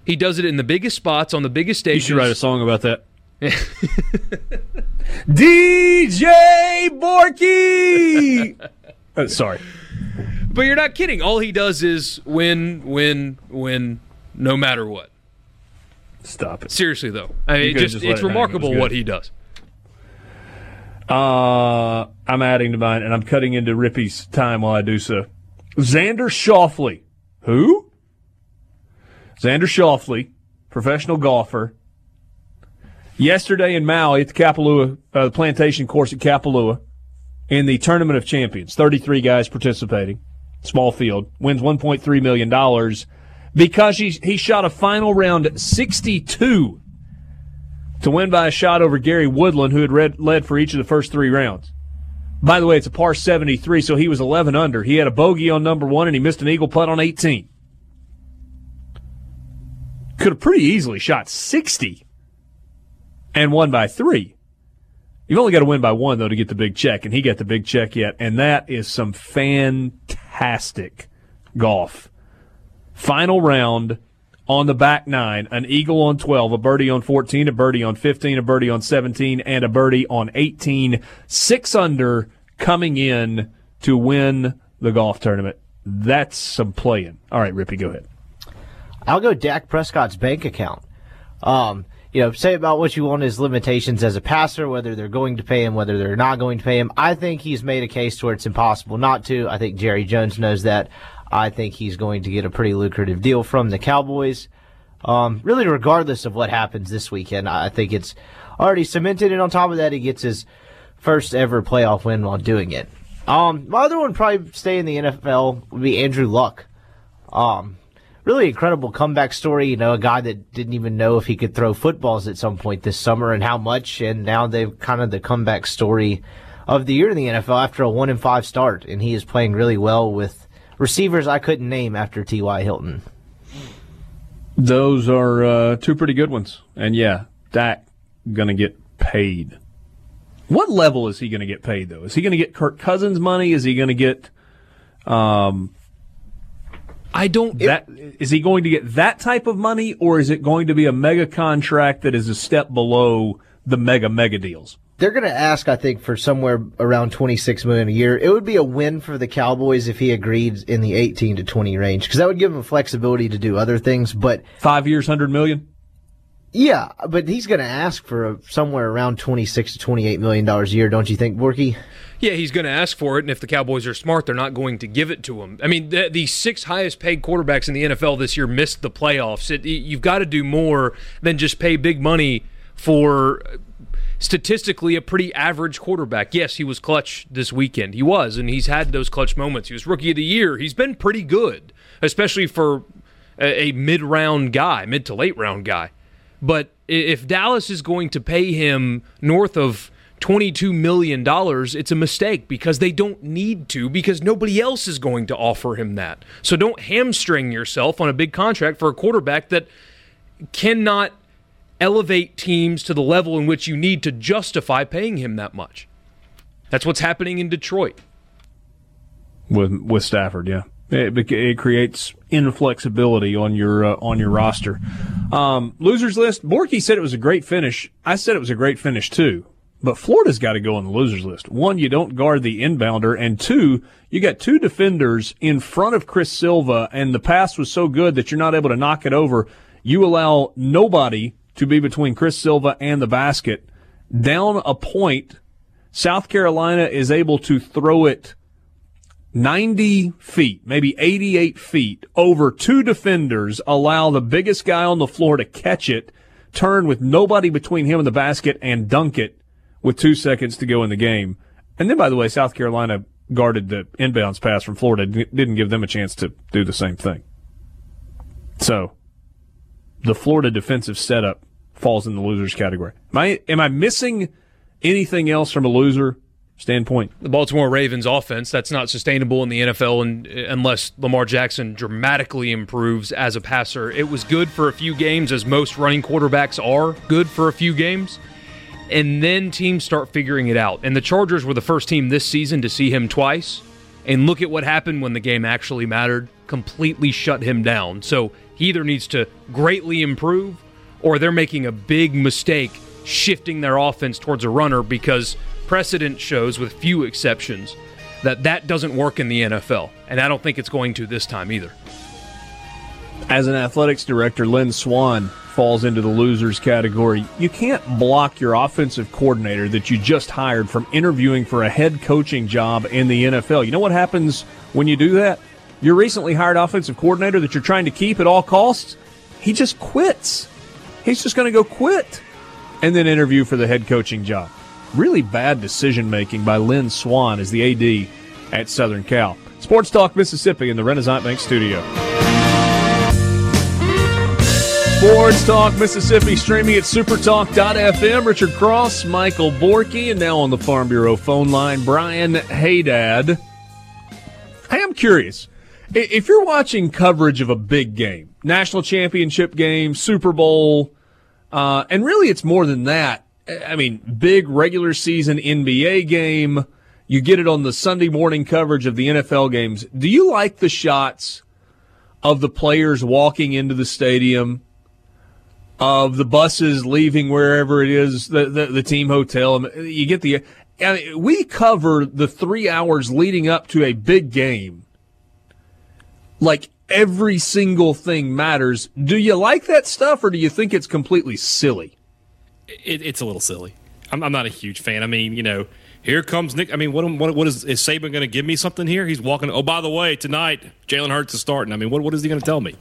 He does it in the biggest spots on the biggest stages. You should write a song about that. DJ Borky. Uh, sorry. But you're not kidding. All he does is win, win, win, no matter what. Stop it. Seriously though, I mean, it just, just it's it hang. It remarkable what he does. Uh, I'm adding to mine, and I'm cutting into Rippee's time while I do so. Xander Schauffele. Who? Xander Schauffele, professional golfer. Yesterday in Maui at the Kapalua, uh, the plantation course at Kapalua, in the Tournament of Champions, 33 guys participating, small field, wins $1.3 million because he, he shot a final round 62 to win by a shot over Gary Woodland, who had read, led for each of the first three rounds. By the way, it's a par 73, so he was 11 under. He had a bogey on number one, and he missed an eagle putt on 18. Could have pretty easily shot 60 and won by three. You've only got to win by one though to get the big check, and he got the big check yet, and that is some fantastic golf. Final round on the back nine, an eagle on 12, a birdie on 14, a birdie on 15, a birdie on 17, and a birdie on 18. Six under coming in to win the golf tournament. That's some playing. All right, Rippee, go ahead. I'll go Dak Prescott's bank account. Um, you know, say about what you want his limitations as a passer, whether they're going to pay him, whether they're not going to pay him. I think he's made a case where it's impossible not to. I think Jerry Jones knows that. I think he's going to get a pretty lucrative deal from the Cowboys. Um, really, regardless of what happens this weekend, I think it's already cemented. And on top of that, he gets his first ever playoff win while doing it. Um, my other one probably stay in the NFL would be Andrew Luck. Um, really incredible comeback story. You know, a guy that didn't even know if he could throw footballs at some point this summer and how much. And now they've kind of the comeback story of the year in the NFL after a one and five start. And he is playing really well with receivers I couldn't name after T.Y. Hilton. Those are uh, two pretty good ones. And yeah, Dak going to get paid. What level is he going to get paid, though? Is he going to get Kirk Cousins money? Is he going to get. Um, I don't. That is he going to get that type of money, or is it going to be a mega contract that is a step below the mega mega deals? They're going to ask, I think, for somewhere around twenty six million a year. It would be a win for the Cowboys if he agreed in the eighteen to twenty range, because that would give him flexibility to do other things. But five years, hundred million. Yeah, but he's going to ask for a, somewhere around twenty six to twenty eight million dollars a year, don't you think, Borky? Yeah, he's going to ask for it, and if the Cowboys are smart, they're not going to give it to him. I mean, the, the six highest paid quarterbacks in the NFL this year missed the playoffs. It, you've got to do more than just pay big money for statistically a pretty average quarterback. Yes, he was clutch this weekend. He was, and he's had those clutch moments. He was rookie of the year. He's been pretty good, especially for a, a mid round guy, mid to late round guy. But if Dallas is going to pay him north of $22 million, it's a mistake because they don't need to, because nobody else is going to offer him that. So don't hamstring yourself on a big contract for a quarterback that cannot elevate teams to the level in which you need to justify paying him that much. That's what's happening in Detroit. With with Stafford, yeah. It, it creates inflexibility on your uh, on your roster. Um, losers list. Borky said it was a great finish. I said it was a great finish too. But Florida's got to go on the losers list. One, you don't guard the inbounder, and two, you got two defenders in front of Chris Silva, and the pass was so good that you're not able to knock it over. You allow nobody to be between Chris Silva and the basket. Down a point, South Carolina is able to throw it 90 feet, maybe 88 feet over two defenders, allow the biggest guy on the floor to catch it, turn with nobody between him and the basket, and dunk it with two seconds to go in the game. And then, by the way, South Carolina guarded the inbounds pass from Florida, didn't give them a chance to do the same thing. So, the Florida defensive setup falls in the losers category. Am I, am I missing anything else from a loser standpoint? The Baltimore Ravens offense, that's not sustainable in the NFL and, unless Lamar Jackson dramatically improves as a passer. It was good for a few games, as most running quarterbacks are good for a few games and then teams start figuring it out. And the Chargers were the first team this season to see him twice. And look at what happened when the game actually mattered. Completely shut him down. So either needs to greatly improve or they're making a big mistake shifting their offense towards a runner because precedent shows, with few exceptions, that that doesn't work in the NFL. And I don't think it's going to this time either. As an athletics director, Lynn Swann falls into the losers category. You can't block your offensive coordinator that you just hired from interviewing for a head coaching job in the NFL. You know what happens when you do that? Your recently hired offensive coordinator that you're trying to keep at all costs, he just quits. He's just going to go quit and then interview for the head coaching job. Really bad decision making by Lynn Swann as the AD at Southern Cal. Sports Talk Mississippi in the Renaissance Bank studio. Sports Talk Mississippi streaming at supertalk.fm. Richard Cross, Michael Borky, and now on the Farm Bureau phone line, Brian Haydad. I am curious. If you're watching coverage of a big game, national championship game, Super Bowl, uh, and really it's more than that, I mean, big regular season NBA game. You get it on the Sunday morning coverage of the NFL games. Do you like the shots of the players walking into the stadium, of the buses leaving wherever it is, the, the, the team hotel? You get the. I mean, we cover the three hours leading up to a big game. Like every single thing matters. Do you like that stuff or do you think it's completely silly? It, it's a little silly. I'm, I'm, not a huge fan. I mean, you know, here comes Nick. I mean, what, what, what is, is Saban going to give me something here? He's walking. Oh, by the way, tonight Jalen Hurts is starting. I mean, what, what is he going to tell me?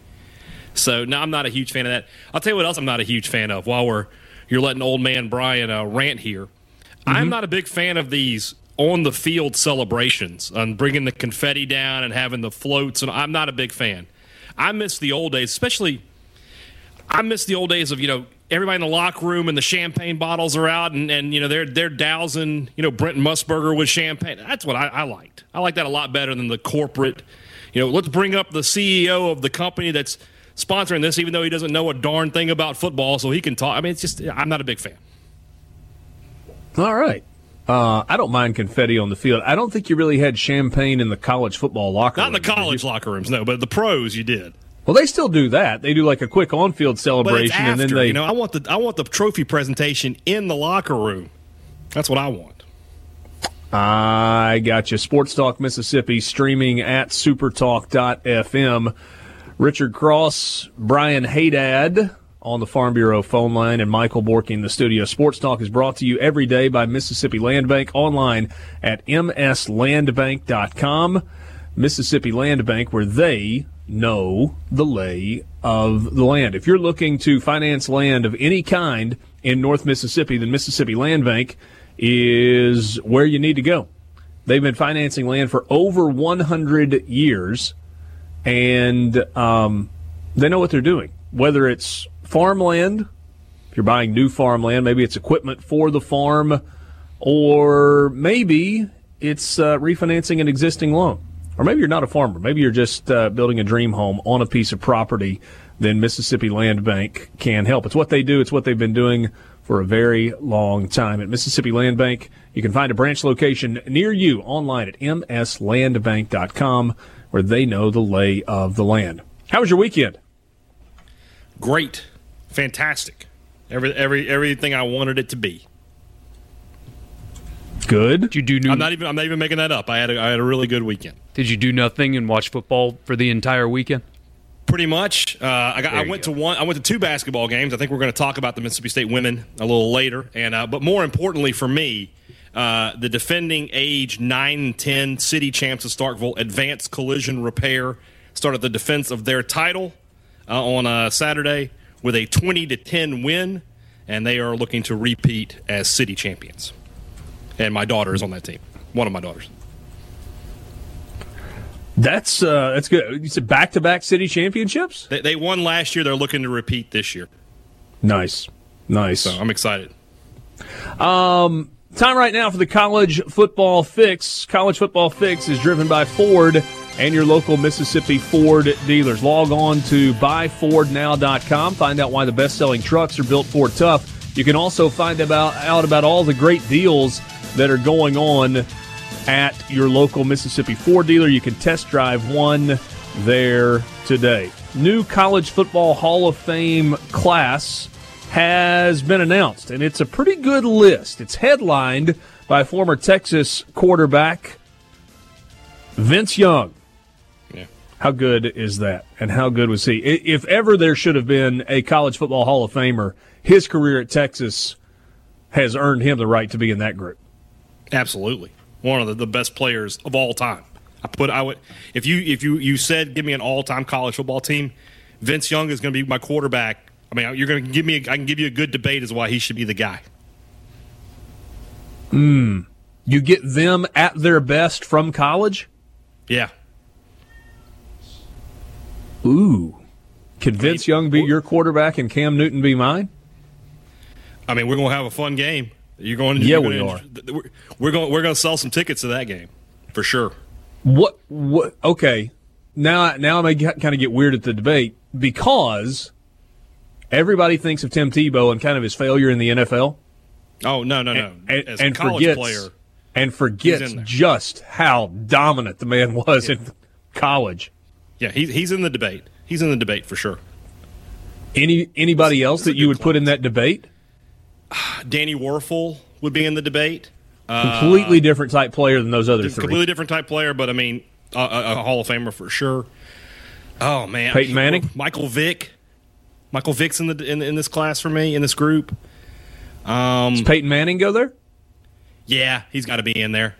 So, no, I'm not a huge fan of that. I'll tell you what else I'm not a huge fan of. While we're you're letting old man Brian uh, rant here, mm-hmm. I'm not a big fan of these on the field celebrations and bringing the confetti down and having the floats. And I'm not a big fan. I miss the old days, especially. I miss the old days of you know everybody in the locker room and the champagne bottles are out and, and you know they're they're dousing you know Brent Musburger with champagne. That's what I, I liked. I like that a lot better than the corporate. You know, let's bring up the CEO of the company that's sponsoring this, even though he doesn't know a darn thing about football, so he can talk. I mean, it's just I'm not a big fan. All right. Uh, I don't mind confetti on the field. I don't think you really had champagne in the college football locker room. Not in the college locker rooms, no, but the pros you did. Well, they still do that. They do like a quick on-field celebration, after, and then they. You know, I want the I want the trophy presentation in the locker room. That's what I want. I got you. Sports Talk Mississippi streaming at supertalk.fm. Richard Cross, Brian Haydad on the Farm Bureau phone line and Michael Borky in the studio. Sports Talk is brought to you every day by Mississippi Land Bank online at mslandbank.com. Mississippi Land Bank, where they know the lay of the land. If you're looking to finance land of any kind in North Mississippi, then Mississippi Land Bank is where you need to go. They've been financing land for over 100 years, and um, they know what they're doing. Whether it's farmland, if you're buying new farmland, maybe it's equipment for the farm, or maybe it's uh, refinancing an existing loan. Or maybe you're not a farmer. Maybe you're just uh, building a dream home on a piece of property. Then Mississippi Land Bank can help. It's what they do. It's what they've been doing for a very long time. At Mississippi Land Bank, you can find a branch location near you online at mslandbank.com where they know the lay of the land. How was your weekend? Great fantastic. Every every everything I wanted it to be. Good. Did you do? New- I'm not even. I'm not even making that up. I had a, I had a really good weekend. Did you do nothing and watch football for the entire weekend? Pretty much. Uh, I, got, I went go. to one. I went to two basketball games. I think we're going to talk about the Mississippi State women a little later. And uh, but more importantly for me, uh, the defending age 9 10 city champs of Starkville Advanced Collision Repair started the defense of their title uh, on uh, Saturday with a 20 to 10 win, and they are looking to repeat as city champions. And my daughter is on that team. One of my daughters. That's uh, that's good. You said back to back city championships. They, they, won last year. They're looking to repeat this year. Nice, nice. So I'm excited. Um, time right now for the college football fix. College football fix is driven by Ford and your local Mississippi Ford dealers. Log on to buyfordnow.com. Find out why the best selling trucks are built Ford tough. You can also find about, out about all the great deals that are going on at your local Mississippi Ford dealer. You can test drive one there today. New College Football Hall of Fame class has been announced, and it's a pretty good list. It's headlined by former Texas quarterback Vince Young. How good is that? And how good was he? If ever there should have been a college football Hall of Famer, his career at Texas has earned him the right to be in that group. Absolutely. One of the, the best players of all time. I put I would if you if you you said give me an all-time college football team, Vince Young is going to be my quarterback. I mean, you're going to give me a, I can give you a good debate as why he should be the guy. Hmm. You get them at their best from college? Yeah. Ooh. Could Vince Young be your quarterback and Cam Newton be mine? I mean, we're going to have a fun game. You're going to Yeah, we are. We're going we're going to sell some tickets to that game. For sure. What what okay. Now now I may kind of get weird at the debate because everybody thinks of Tim Tebow and kind of his failure in the NFL. Oh no, no, no! and, As and a college forgets player, and He's forgets just how dominant the man was in college. Yeah, he's he's in the debate. He's in the debate for sure. Any anybody else that you would put in that debate? Danny Wuerffel would be in the debate. Uh, Completely different type player than those other three. completely different type player, but I mean, a, a, a Hall of Famer for sure. Oh man, Peyton Manning? Michael Vick, Michael Vick's in the in, in this class for me in this group. Um, Does Peyton Manning go there? yeah, he's got to be in there.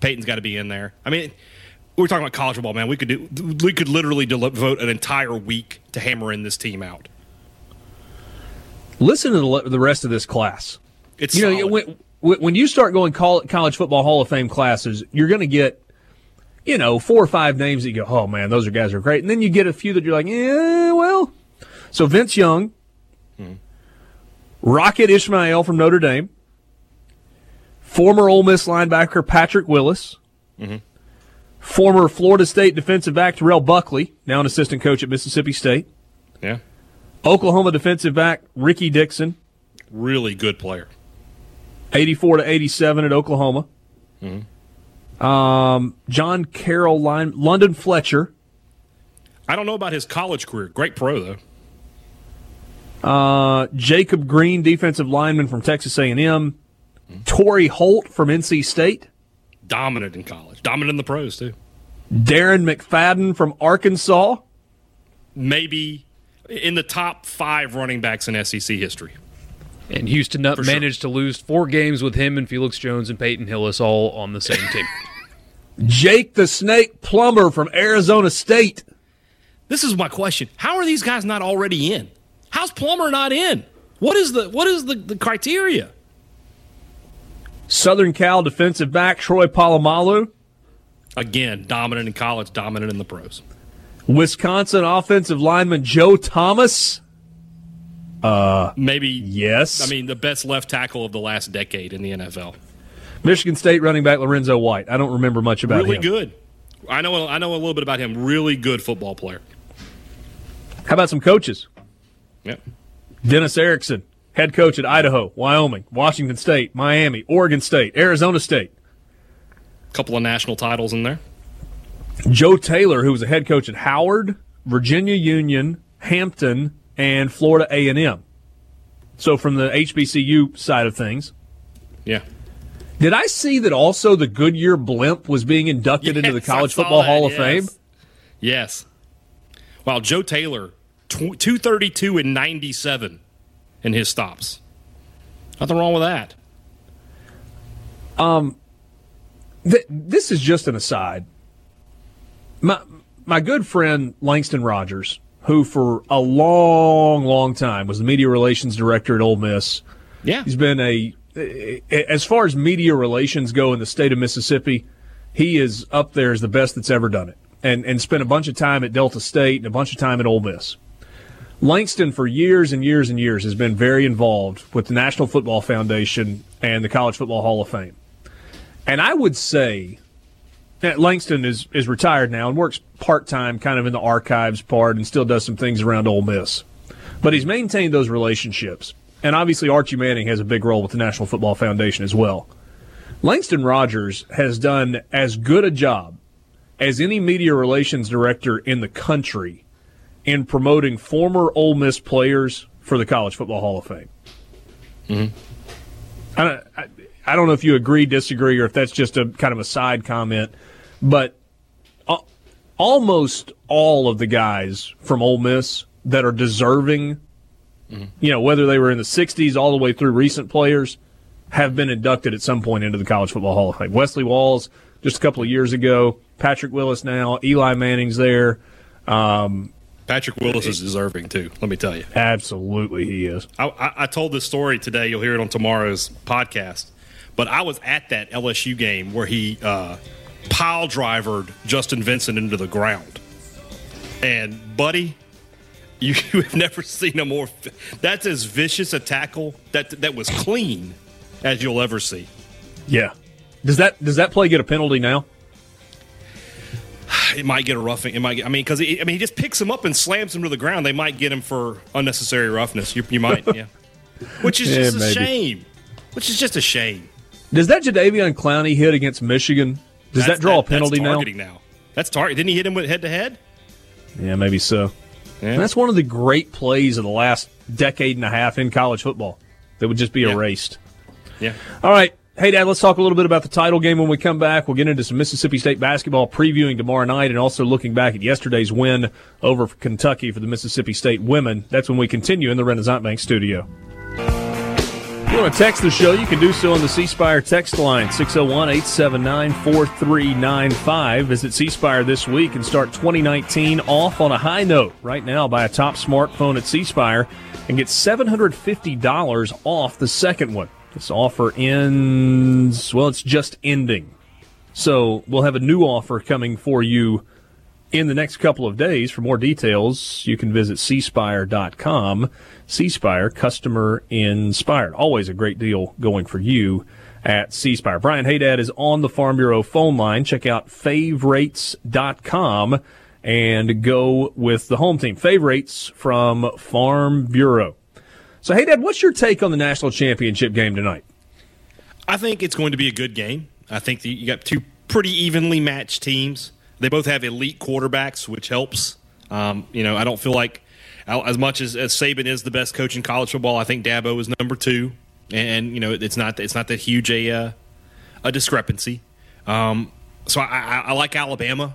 Peyton's got to be in there. I mean, we're talking about college football, man. We could do we could literally devote an entire week to hammer in this team out. Listen to the, rest of this class. It's you know solid. when, when when you start going college football Hall of Fame classes, you're going to get you know four or five names that you go, oh man, those are guys are great, and then you get a few that you're like, yeah, well. So Vince Young, hmm. Rocket Ismail from Notre Dame, former Ole Miss linebacker Patrick Willis, mm-hmm. Former Florida State defensive back Terrell Buckley, now an assistant coach at Mississippi State, yeah, Oklahoma defensive back Ricky Dixon, really good player. 84 to 87 at Oklahoma. Um, John Carroll, line, London Fletcher, I don't know about his college career. Great pro though. uh, Jacob Green, defensive lineman from Texas A&M, Torry Holt from NC State, Dominant in college. Dominant in the pros too. Darren McFadden from Arkansas, Maybe in the top five running backs in SEC history. And Houston Nutt For sure. managed to lose four games with him and Felix Jones and Peyton Hillis all on the same team. Jake the Snake Plummer from Arizona State, This is my question. How are these guys not already in? How's Plummer not in? What is the what is the, the criteria? Southern Cal defensive back Troy Polamalu, Again, dominant in college, dominant in the pros. Wisconsin offensive lineman Joe Thomas. Uh, Maybe Yes. I mean the best left tackle of the last decade in the NFL. Michigan State running back Lorenzo White. I don't remember much about really him. Really good. I know I know a little bit about him. Really good football player. How about some coaches? Yep. Dennis Erickson, head coach at Idaho, Wyoming, Washington State, Miami, Oregon State, Arizona State. Couple of national titles in there. Joe Taylor, who was a head coach at Howard, Virginia Union, Hampton, and Florida A&M. So from the HBCU side of things, Yeah. did I see that also the Goodyear blimp was being inducted into the College Football that, Hall of yes. Fame? Yes. Wow, Joe Taylor, tw- 232 and 97 in his stops. Nothing wrong with that. Um, Th- this is just an aside. My my good friend Langston Rogers, who for a long, long time was the media relations director at Ole Miss. Yeah. He's been a as far as media relations go in the state of Mississippi, he is up there as the best that's ever done it. And and spent a bunch of time at Delta State and a bunch of time at Ole Miss. Langston, for years and years and years, has been very involved with the National Football Foundation and the College Football Hall of Fame. And I would say that Langston is, is retired now and works part time, kind of in the archives part, and still does some things around Ole Miss. But he's maintained those relationships. And obviously, Archie Manning has a big role with the National Football Foundation as well. Langston Rogers has done as good a job as any media relations director in the country in promoting former Ole Miss players for the College Football Hall of Fame. Mm-hmm. I, don't, I, I don't know if you agree, disagree, or if that's just a kind of a side comment, but almost all of the guys from Ole Miss that are deserving, you know, whether they were in the 60s all the way through recent players, have been inducted at some point into the College Football Hall of Fame. Wesley Walls just a couple of years ago, Patrick Willis now, Eli Manning's there. Um, Patrick Willis is deserving too. Let me tell you. absolutely, he is. I, I, I told this story today. You'll hear it on tomorrow's podcast. But I was at that LSU game where he uh, pile drivered Justin Vincent into the ground. And buddy, you, you have never seen a more. That's as vicious a tackle that that was clean as you'll ever see. Yeah. Does that does that play get a penalty now? It might get a roughing. It might. Get, I mean, because I mean, he just picks him up and slams him to the ground. They might get him for unnecessary roughness. You, you might, yeah. Which is Yeah, just a maybe. shame. which is just a shame. Does that Jadeveon Clowney hit against Michigan? Does That's- that draw a that's penalty now? now? That's target. Didn't he hit him with head to head? Yeah, maybe so. Yeah. And that's one of the great plays of the last decade and a half in college football that would just be Yeah. erased. Yeah. All right. Haydad, let's talk a little bit about the title game when we come back. We'll get into some Mississippi State basketball previewing tomorrow night and also looking back at yesterday's win over Kentucky for the Mississippi State women. That's when we continue in the Renaissance Bank studio. If you want to text the show, you can do so on the C Spire text line, 601 879 4395. Visit C Spire this week and start 2019 off on a high note. Right now, buy a top smartphone at C Spire and get $750 off the second one. This offer ends, well, it's just ending. So we'll have a new offer coming for you in the next couple of days. For more details, you can visit cspire.com. Cspire, customer inspired. Always a great deal going for you at Cspire. Brian Haydad is on the Farm Bureau phone line. Check out favorites.com and go with the home team. Favorites from Farm Bureau. So, Haydad, what's your take on the national championship game tonight? I think it's going to be a good game. I think you got two pretty evenly matched teams. They both have elite quarterbacks, which helps. Um, you know, I don't feel like as much as, as Saban is the best coach in college football, I think Dabo is number two, and you know it's not it's not that huge a uh, a discrepancy. Um, so I, I, I like Alabama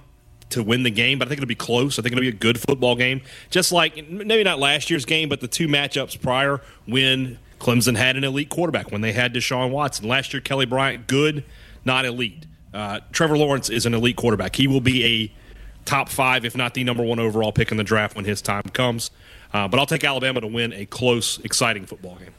to win the game, but I think it'll be close. I think it'll be a good football game, just like maybe not last year's game, but the two matchups prior when Clemson had an elite quarterback when they had Deshaun Watson. Last year, Kelly Bryant, good, not elite. Uh, Trevor Lawrence is an elite quarterback. He will be a top five, if not the number one overall pick in the draft when his time comes. Uh, but I'll take Alabama to win a close, exciting football game.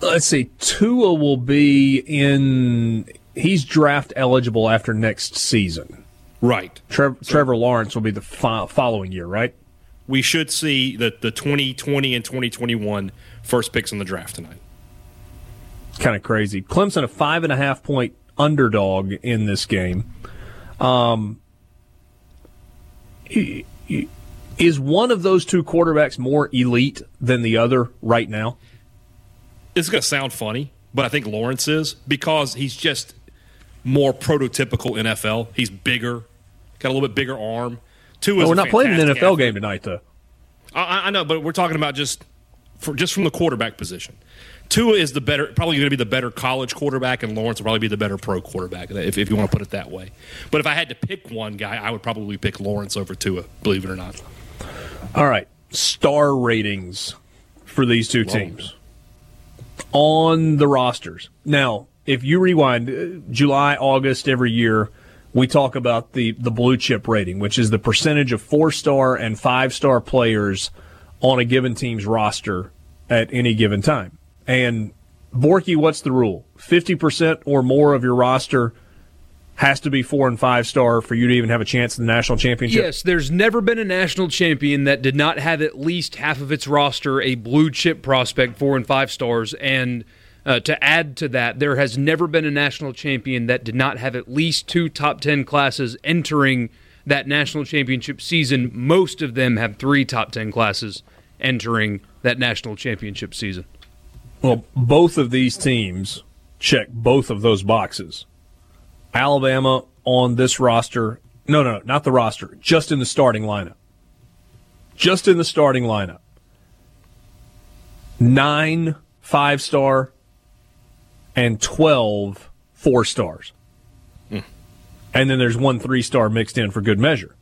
Let's see. Tua will be in. He's draft eligible after next season. Right. Trev, Trevor Lawrence will be the fo- following year, right? We should see the, the 2020 and 2021 first picks in the draft tonight. Kind of crazy. Clemson, a five and a half point underdog in this game. Um, is one of those two quarterbacks more elite than the other right now? It's going to sound funny, but I think Lawrence is because he's just more prototypical NFL. He's bigger, got a little bit bigger arm. Two well, we're not playing an NFL athlete. game tonight, though. I, I know, but we're talking about just for just from the quarterback position. Tua is the better, probably going to be the better college quarterback, and Lawrence will probably be the better pro quarterback, if, if you want to put it that way. But if I had to pick one guy, I would probably pick Lawrence over Tua, believe it or not. All right. Star ratings for these two teams on the rosters. Now, if you rewind uh, July, August every year, we talk about the, the blue chip rating, which is the percentage of four star and five star players on a given team's roster at any given time. And Borky, what's the rule? 50% or more of your roster has to be four and five star for you to even have a chance in the national championship? Yes, there's never been a national champion that did not have at least half of its roster a blue chip prospect, four and five stars. And uh, to add to that, there has never been a national champion that did not have at least two top 10 classes entering that national championship season. Most of them have three top 10 classes entering that national championship season. Well, both of these teams check both of those boxes. Alabama on this roster, no, no, not the roster, just in the starting lineup. Just in the starting lineup. Nine five star and 12 four stars. Mm. And then there's one three star mixed in for good measure.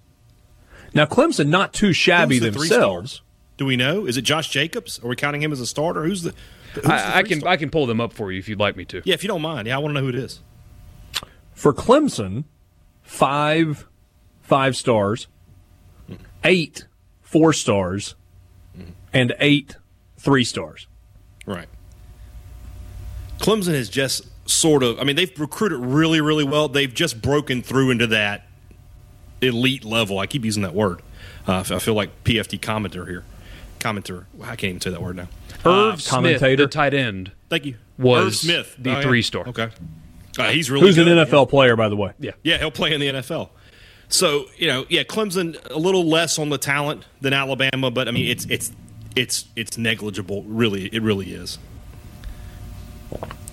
Now, Clemson, not too shabby the themselves. Do we know? Is it Josh Jacobs? Are we counting him as a starter? Who's the? Who's I, I can I can pull them up for you if you'd like me to. Yeah, if you don't mind. Yeah, I want to know who it is. For Clemson, five five stars, mm. eight four stars, mm. and eight three stars. Right. Clemson has just sort of, I mean, they've recruited really, really well. They've just broken through into that elite level. I keep using that word. Uh, I feel like PFT commenter here. Commenter. I can't even say that word now. Irv uh, Smith, the tight end. Thank you. Was Irv Smith, the oh, three yeah. star. Okay. Uh, he's really Who's good. an NFL player, by the way. Yeah. Yeah, he'll play in the NFL. So, you know, yeah, Clemson a little less on the talent than Alabama, but I mean it's it's it's it's negligible, really. It really is.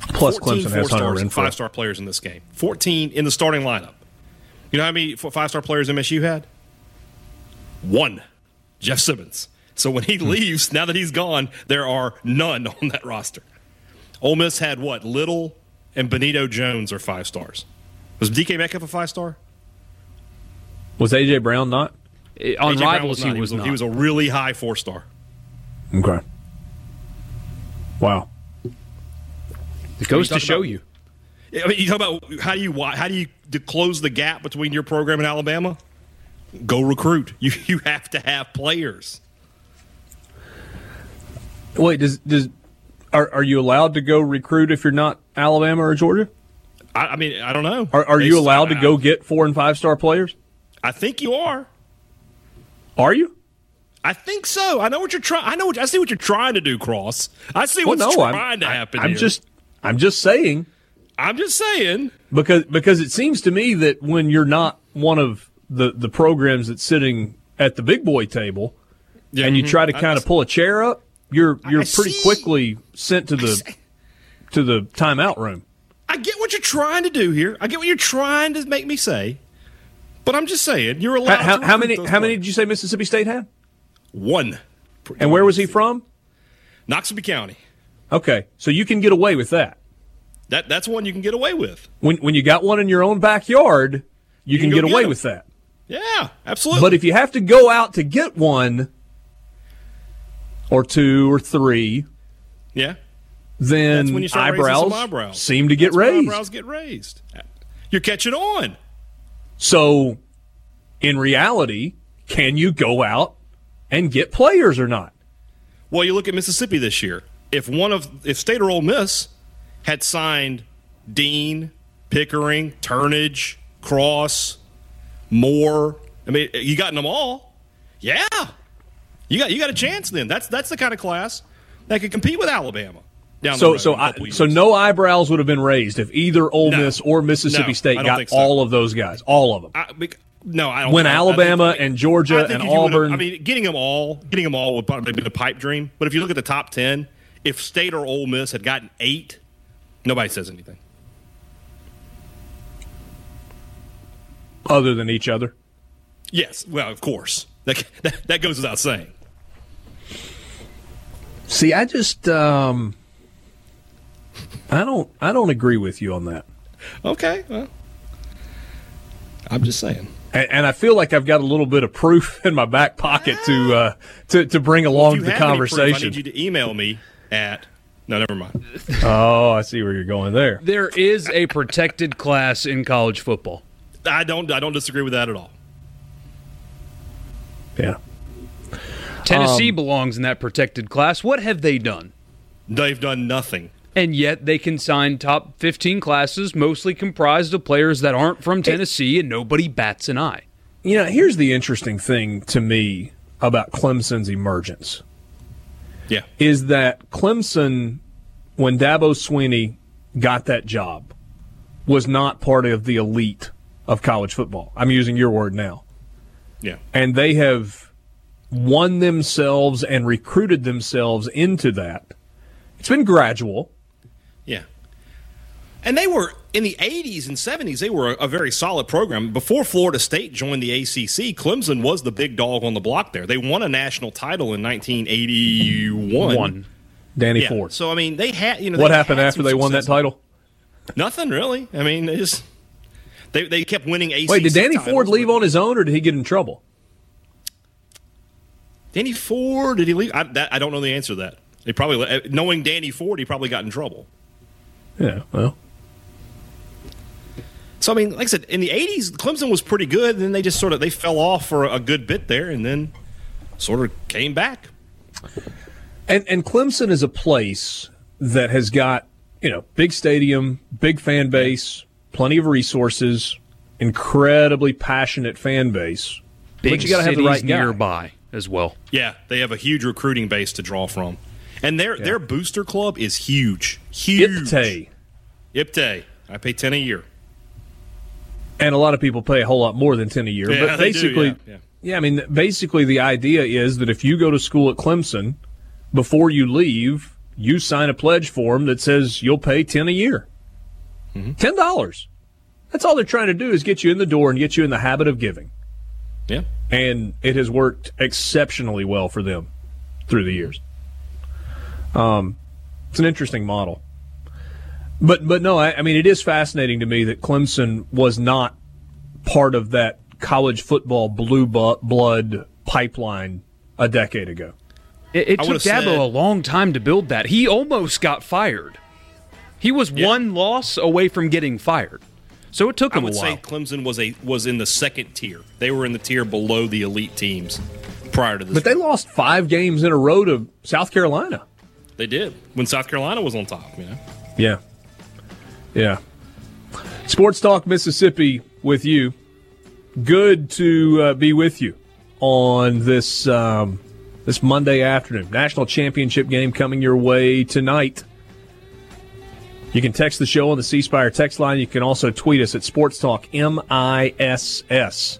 Plus 14 Clemson has Hunter four-stars and five-star players in this game. 14 in the starting lineup. You know how many five-star players MSU had? One. Jeff Simmons. So when Hmm. he leaves, now that he's gone, there are none on that roster. Ole Miss had what? Little and Benito Jones are five stars. Was DK Metcalf a five star? Was AJ Brown not? On AJ Rivals, he was a- not. He was a really high four star. Okay. Wow. It goes to show about- you. I mean, you talk about how do you how do you close the gap between your program and Alabama? Go recruit. You you have to have players. Wait, does does are are you allowed to go recruit if you're not Alabama or Georgia? I, I mean, I don't know. Are, are you allowed to go get four and five star players? I think you are. Are you? I think so. I know what you're trying. I know. What, I see what you're trying to do, Cross. I see Well, what's no, I'm- trying to happen. I'm here. just I'm just saying I'm just saying. because because it seems to me that when you're not one of the the programs that's sitting at the big boy table and you mhm. try to kind of pull a chair up, you're you're I pretty see. quickly sent to the to the timeout room. I get what you're trying to do here. I get what you're trying to make me say. But I'm just saying you're allowed. how, to how many how many did you say Mississippi State had? One. And where was he from? Noxubee County. Okay, so you can get away with that. That that's one you can get away with. When when you got one in your own backyard, you, can, can go get get away with that. Yeah, absolutely. But if you have to go out to get one or two or three, yeah, then when you start eyebrows, eyebrows. seem to get That's raised. Eyebrows get raised. You're catching on. So, in reality, can you go out and get players or not? Well, you look at Mississippi this year. If one of if State or Ole Miss had signed Dean, Pickering, Turnage, Cross, Moore, I mean, you gotten them all. Yeah, you got you got a chance. Then that's that's the kind of class that could compete with Alabama. Down the So, road so, I, so no eyebrows would have been raised if either Ole No. Miss or Mississippi No, State got so. all of those guys, all of them. I, bec- no, I don't. When I- I think- Alabama and Georgia and if you would've- Auburn- I mean, getting them all, getting them all would probably be the pipe dream. But if you look at the top ten, if State or Ole Miss had gotten eight, nobody says anything. Other than each other, Yes, well, of course, that that, that goes without saying. see, I just, um, I don't, I don't agree with you on that. Okay, well, I'm just saying. And, and I feel like I've got a little bit of proof in my back pocket to uh, to to bring along if you the have any proof, I conversation. need you to email me at. No, never mind. oh, I see where you're going there. There is a protected class in college football. I don't. I don't disagree with that at all. Yeah. Tennessee Um, belongs in that protected class. What have they done? They've done nothing. And yet they can sign top 15 classes, mostly comprised of players that aren't from Tennessee, and nobody bats an eye. You know, here's the interesting thing to me about Clemson's emergence Yeah. is that Clemson, when Dabo Swinney got that job, was not part of the elite of college football. I'm using your word now. Yeah. And they have won themselves and recruited themselves into that. It's been gradual. Yeah. And they were in the 80s and 70s, they were a, a very solid program. Before Florida State joined the ACC, Clemson was the big dog on the block there. They won a national title in 1981. One. Danny Yeah. Ford. So, I mean, they had, you know, what happened after they won that title? Nothing really. I mean, they just they, they kept winning ACC. Wait, did Danny Ford leave on his own or did he get in trouble? Danny Ford? Did he leave? I, that, I don't know the answer to that. He probably uh, knowing Danny Ford, he probably got in trouble. Yeah, well. So I mean, like I said, in the '80s, Clemson was pretty good. And then they just sort of they fell off for a good bit there, and then sort of came back. And and Clemson is a place that has got, you know, big stadium, big fan base, plenty of resources, incredibly passionate fan base. Big but you got to have the cities right guy. nearby as well. Yeah, they have a huge recruiting base to draw from, and their their booster club is huge, huge. IPTAY. IPTAY. I pay ten a year. And a lot of people pay a whole lot more than 10 a year. Yeah, but they do, basically, yeah, yeah. I mean, basically the idea is that if you go to school at Clemson, before you leave, you sign a pledge form that says you'll pay 10 a year. $10. That's all they're trying to do is get you in the door and get you in the habit of giving. Yeah. And it has worked exceptionally well for them through the years. Um, it's an interesting model. But but no, I, I mean it is fascinating to me that Clemson was not part of that college football blue bu- blood pipeline a decade ago. It, it took would've Dabo said- a long time to build that. He almost got fired. He was one loss away from getting fired. So it took I him a would say while. Clemson was a was in the second tier. They were in the tier below the elite teams prior to this. But they lost five games in a row to South Carolina. They did when South Carolina was on top. You know. Yeah. Yeah. Sports Talk Mississippi with you. Good to uh, be with you on this um, this Monday afternoon. National championship game coming your way tonight. You can text the show on the C Spire text line. You can also tweet us at Sports Talk M I S S.